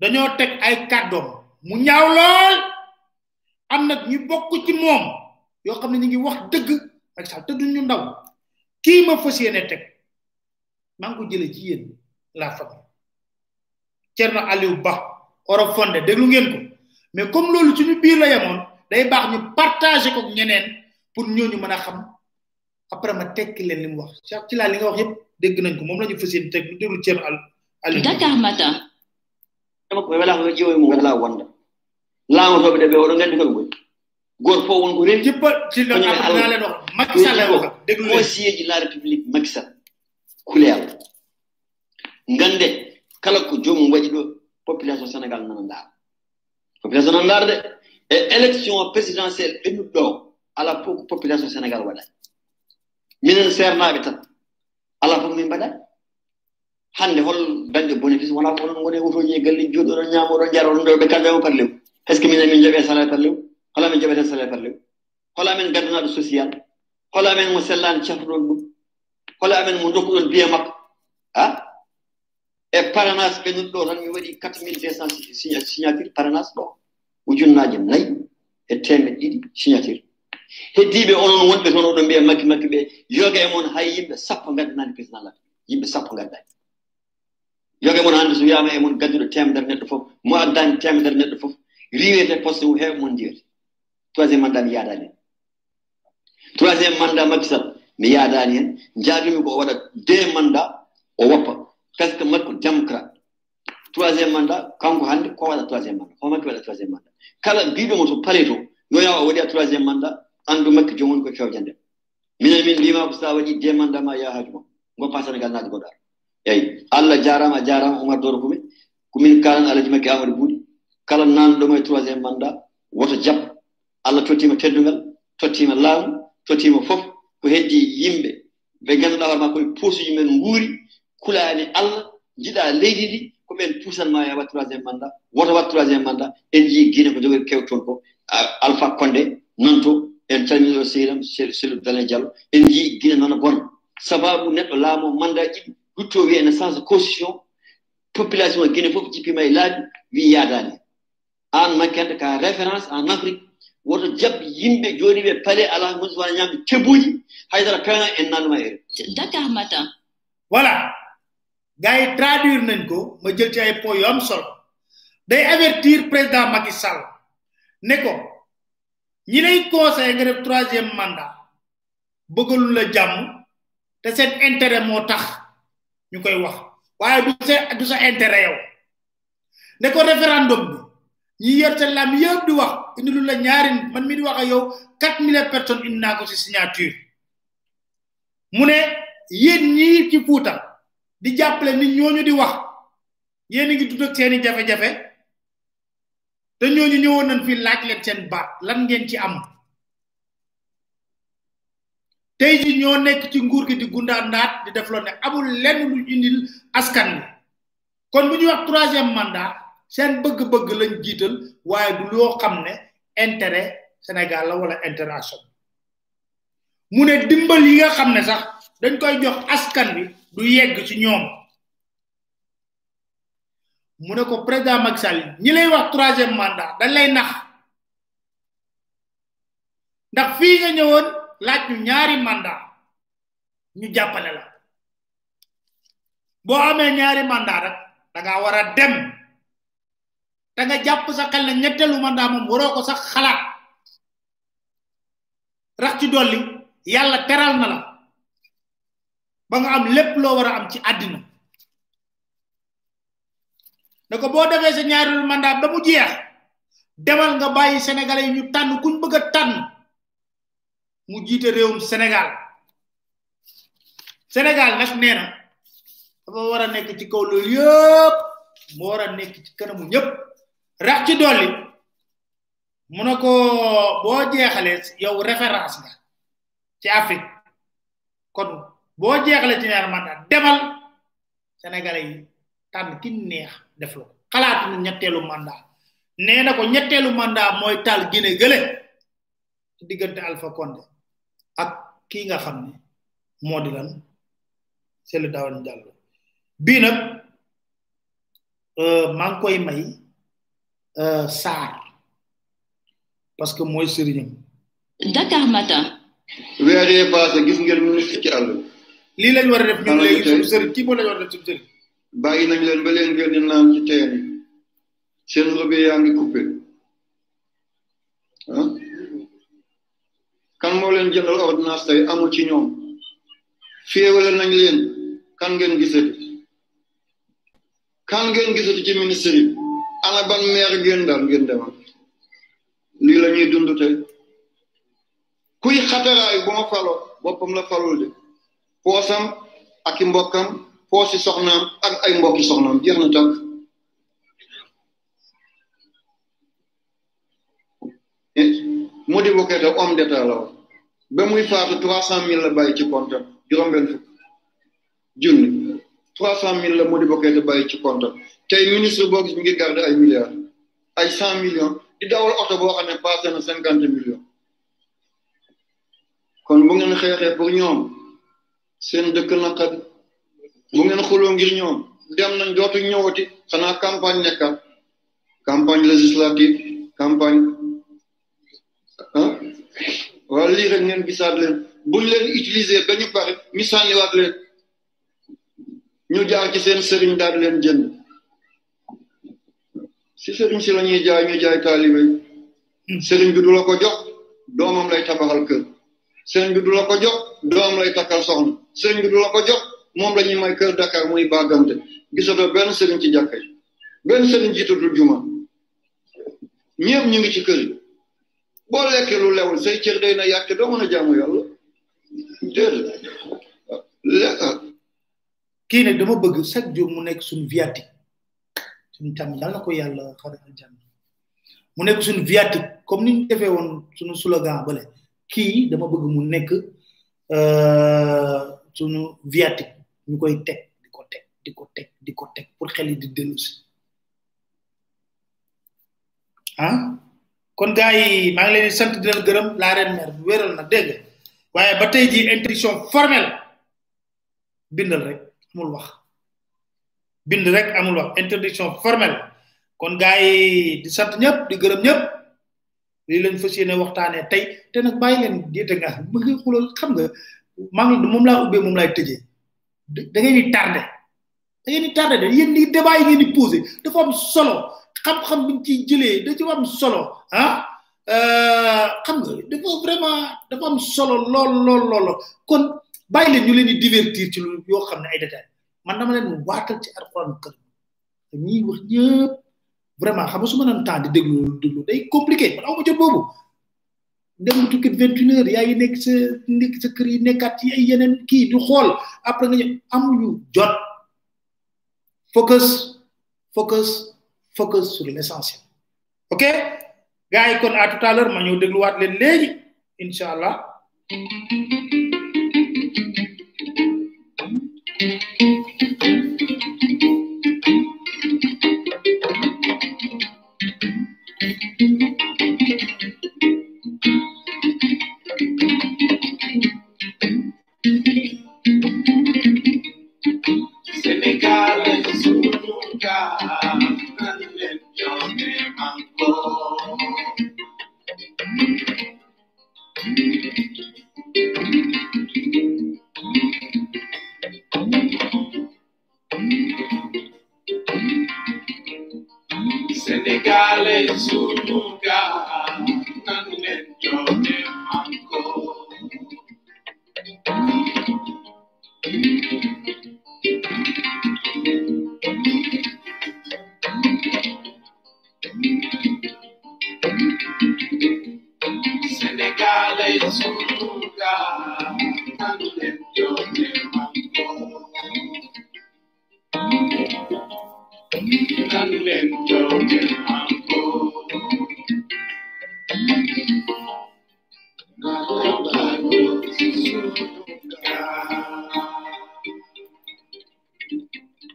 dañoo teg ay kàddoom mu ñaaw lool. Am nag ñu bokk ci moom yoo xam ne ñu ngi wax dëgg ak sax te duñu ndaw kii ma fas yéene teg maa ngi ko jëlee ci yéen la famille Thierno Aliou Ba oro fonde déglu ngeen ko. Mais comme loolu suñu biir la yemoon day baax ñu partager ko ñeneen pour ñooñu mën a xam. Après ma tekki leen li mu wax. Ci laa li nga wax yépp dégg nañ ko moom la ñu fas yéene teg lu déglu Thierno Aliou Dakar Matin. Ko wala ko jiwo mo ngala wonda laamu to be be o ngandi ko goy gor fo won ko ren ci pa ci la am na leen wax Macky Sall lay wax déglu leen conseiller de la république Macky Sall couleur ngande kala ko jomum waɗi ɗo population sénégal nana ndaar population nana ndaar de e élection présidentielle ɓennuɗ ɗo ala fof ko population sénégal waɗa minen sernaɓe tan ala fof min mbaɗa hande hol dañɗo bénéfice wona ko onon goni otoji e galle jooɗoɗon ñamoɗon jaroɗon ɗo ɓe kaldema par lew est ce que minen min jaɓe salaire par lew hola min jaɓete salaire par lew hola amen gaddanaɗo social hola amen mo sellani cafruɗon ɗum hola amen mo dokkuɗon biye makko ha? E paranas ɓennuɗo ɗo tan mi waɗi quatre mille deux cent signature paranas ɗo ujunnaji nayyi e temeɗe ɗiɗi signature heddiɓe onon wonɓe toon oɗon mbiya makki makki ɓe yoga e moon hay yimɓe sappo gaddanani président lata yimɓe sappo gaddani yoga e moon hannde so wiyama e moon gadduɗo temedere neɗɗo fof mo addani temedere neɗɗo fof riwete poste mum heeɓe moon jiyete troisiéme mandat mi yaadani hen troisiéme mandat makki sall mi yaadani hen jaabimi ko o waɗa deux mandat o woppa par ce que makko démocrate troisiéme mandat kanko hannde ko waɗa troisiéme mandat ho makki waɗa troisiéme mandat kala mbiɗomo to pale to yo yaw o a troisiéme mandat anndu makki jomum ko fewjande minen min mbima ko sa waɗi deux mandat ma ya haaju ma goppa sénégal naade goɗɗaɗo eyi allah jarama a jarama oumar doro komin kalan alaji makki amadou buuɗi kala nanɗomo e troisiéme mandat woto jab allah tottima teddugal tottima laamu tottima fof ko heddi yimɓe. Ɓe ganduɗa hoore ma koye puusuji men nguuri kulaani allah jiɗa leydi ndi ko ɓen puusanma ya wat troisiéme mandat woto wat troisiéme mandat en jii guine ko jogori kew toon ko alpha condé noon to en calminiɗo sehiram selu dane diallo en jii guine noon bona sababu neɗɗo laamo mandat ƴiɓi hutto wiye ene sens constitution population guine fof jippima e laabi wi yaadani an makkente ka référence en afrique woto jab yimɓe jooɗiɓe pale ala musi wana ñamde kebuji haydara pewna en nanduma ere Dakar Matin. voilà gars yi traduire nañ ko ma jël ci ay points yu am solo day avertir président Macky Sall ne ko ñi lay conseil nga def troisième mandat bëggalu la jàmm te seen intérêt moo tax ñu koy wax waaye du sa du sa intérêt yow ne ko référendum bi ñi yor sa lam yëpp di wax indi lu la ñaari man mi di wax yow quatre mille personnes indi naa ko si signature. Mu ne yéen ñii ci fuuta di jàppale nit ñooñu di wax yéen a ngi dund ak seeni jafe-jafe te ñooñu ñëwoon nañ fi laaj leen seen baat lan ngeen ci am. Tey ji ñoo nekk ci nguur gi di gundaandaat di def lo ne amul lenn lu indil askan wi. Kon bu ñuy wax troisième mandat seen bëgg-bëgg lañ jiital waaye du loo xam ne intérêt Sénégal la wala interaction mu ne dimbal yi nga xam ne sax dañ koy jox askan wi du yegg ci ñoom. Mu ne ko président Macky Sall ñi lay wax troisième mandat dañ lay nax. Ndax fii nga ñëwoon laaj ñu ñaari mandat ñu jàppale la. Boo amee ñaari mandat rek da nga war a dem da nga jàpp sa xel ne ñetteelu mandat moom waroo ko sax xalaat rax ci dolli yàlla teral na la. Ba nga am lépp loo war a am ci àddina. Ne ko boo defee sa ñaareelu mandat ba mu jeex demal nga bàyyi sénégalais ñu tànn kuñ bëgg tànn. Mu jiite réewum sénégal. Sénégal nag nee na dafa ci kaw loolu yëpp mu war a nekk ci kanamu ñëpp rax ci dolli. Mu boo jeexalee yow référence nga ci afrique. Kon boo jeexalee ci ñaar mandat demal sénégalais yi tànn ki neex def la ko. Xalaatu ñu ñetteelu mandat. Nee na ko ñetteelu mandat mooy tal gine gële ci alpha condé ak kii nga xam ne moo di lan? C'est le bii nag maa ngi koy may saar. Parce que mooy sëriñam. Dakar Matin. weer yee passé gis ngeen ministre ci àll. Lii lañ war a def ñun léegi suñu sëriñ kii moo lañ war a def suñu sëriñ. Bàyyi nañ leen ba leen ngeen di naan ci teen yi. Seen robinet yaa ngi coupé. Ah kan moo leen jëndal ordonnance tey? Amul ci ñoom. Féewale nañ leen. Kan ngeen gisati? Kan ngeen gisati ci ministre yi? Ana ban maire ngeen daal ngeen demal lii la ñuy dund tey. Kuy xataraayu bu ma falo boppam la falul de. Poosam ak i mbokkam poosi soxnaam ak ay mbokki soxnaam jeex na tàkk. Mu di bokkete homme d'état la ba muy faatu trois cent mille la bàyyi ci compte juróom-benn fukk. Junni. trois cent mille la Modibo Keïta bàyyi ci compte tey ministre boo gis mi ngi garder ay milliards ay cent millions di dawal oto boo xam ne passé na cinquante millions. Kon bu ngeen xeexee pour ñoom seen dëkk naqari bu ngeen xuloo ngir ñoom dem nañ dootu ñëwati xanaa campagne nekkat campagne législative campagne ah waaw lii rek ngeen gisaat leen. Buñ leen utiliser ba ñu pare ñu sànniwaat leen. Ñu jaar ci seen sëriñ daal leen jënd. Si sëriñ si la ñuy jaay ñu jaay taalibe yi. Bi du la ko jox doomam lay tabaxal kër. Sëriñ bi du la ko jox doomam lay takkal soxna. Sëriñ bi du la ko jox moom la ñuy may kër Dakar muy bàggante. Gisatoo benn sëriñ ci jàkka yi. Benn sëriñ jiitatul juma. Ñëpp ñu ngi ci kër yi. Boo lekkee lu lewul say cër day na yàq doo mën a jaamu yàlla. Déedéet. Lekk kii ne dama bëgg chaque jour mu nekk suñu viatique. Suñu tam yal na ko yàlla xare aljanna mu nekk suñu viatique comme ni ñu defee woon suñu slogan bale kii dama bëgg mu nekk suñu viatique. Ñu koy teg di ko teg di ko teg di ko teg pour xel yi di dellu si. Ah? Kon gars yi maa ngi leen di sant di leen gërëm laa ren mer wéral na dégg waaye ba tey ji introduction formelle bindal rek amul wax. Bind rek amul wax formelle. kon gars yi di sant ñëpp di gërëm ñëpp. lii lañ fas yéene waxtaanee tey. te nag bàyyi leen déete nga mu ngi xulal xam nga maa moom laa ubbee moom laay tëjee. da ngeen di tardé. da ngeen di tardé de. yéen ni débat yi ngeen di posé dafa am solo. xam-xam ciy jëlee da ci am solo ah. Xam nga dafa vraiment dafa am solo lool lool lool. kon bàyyi leen ñu leen di divertir ci lu yoo xam ne ay détails. Man dama leen waatal ci alquran kër ñi wax ñëpp vraiment xam nga su ma temps di déglu déglu day compliqué man aw jot boobu. Dem tukki vingt une heures yaa ngi nekk sa nekk kër yi nekkaat ci ay après nga jot. Focus focus focus sur l'essentiel. Ok? Gars yi kon à tout à l'heure ma ñëw dégluwaat incha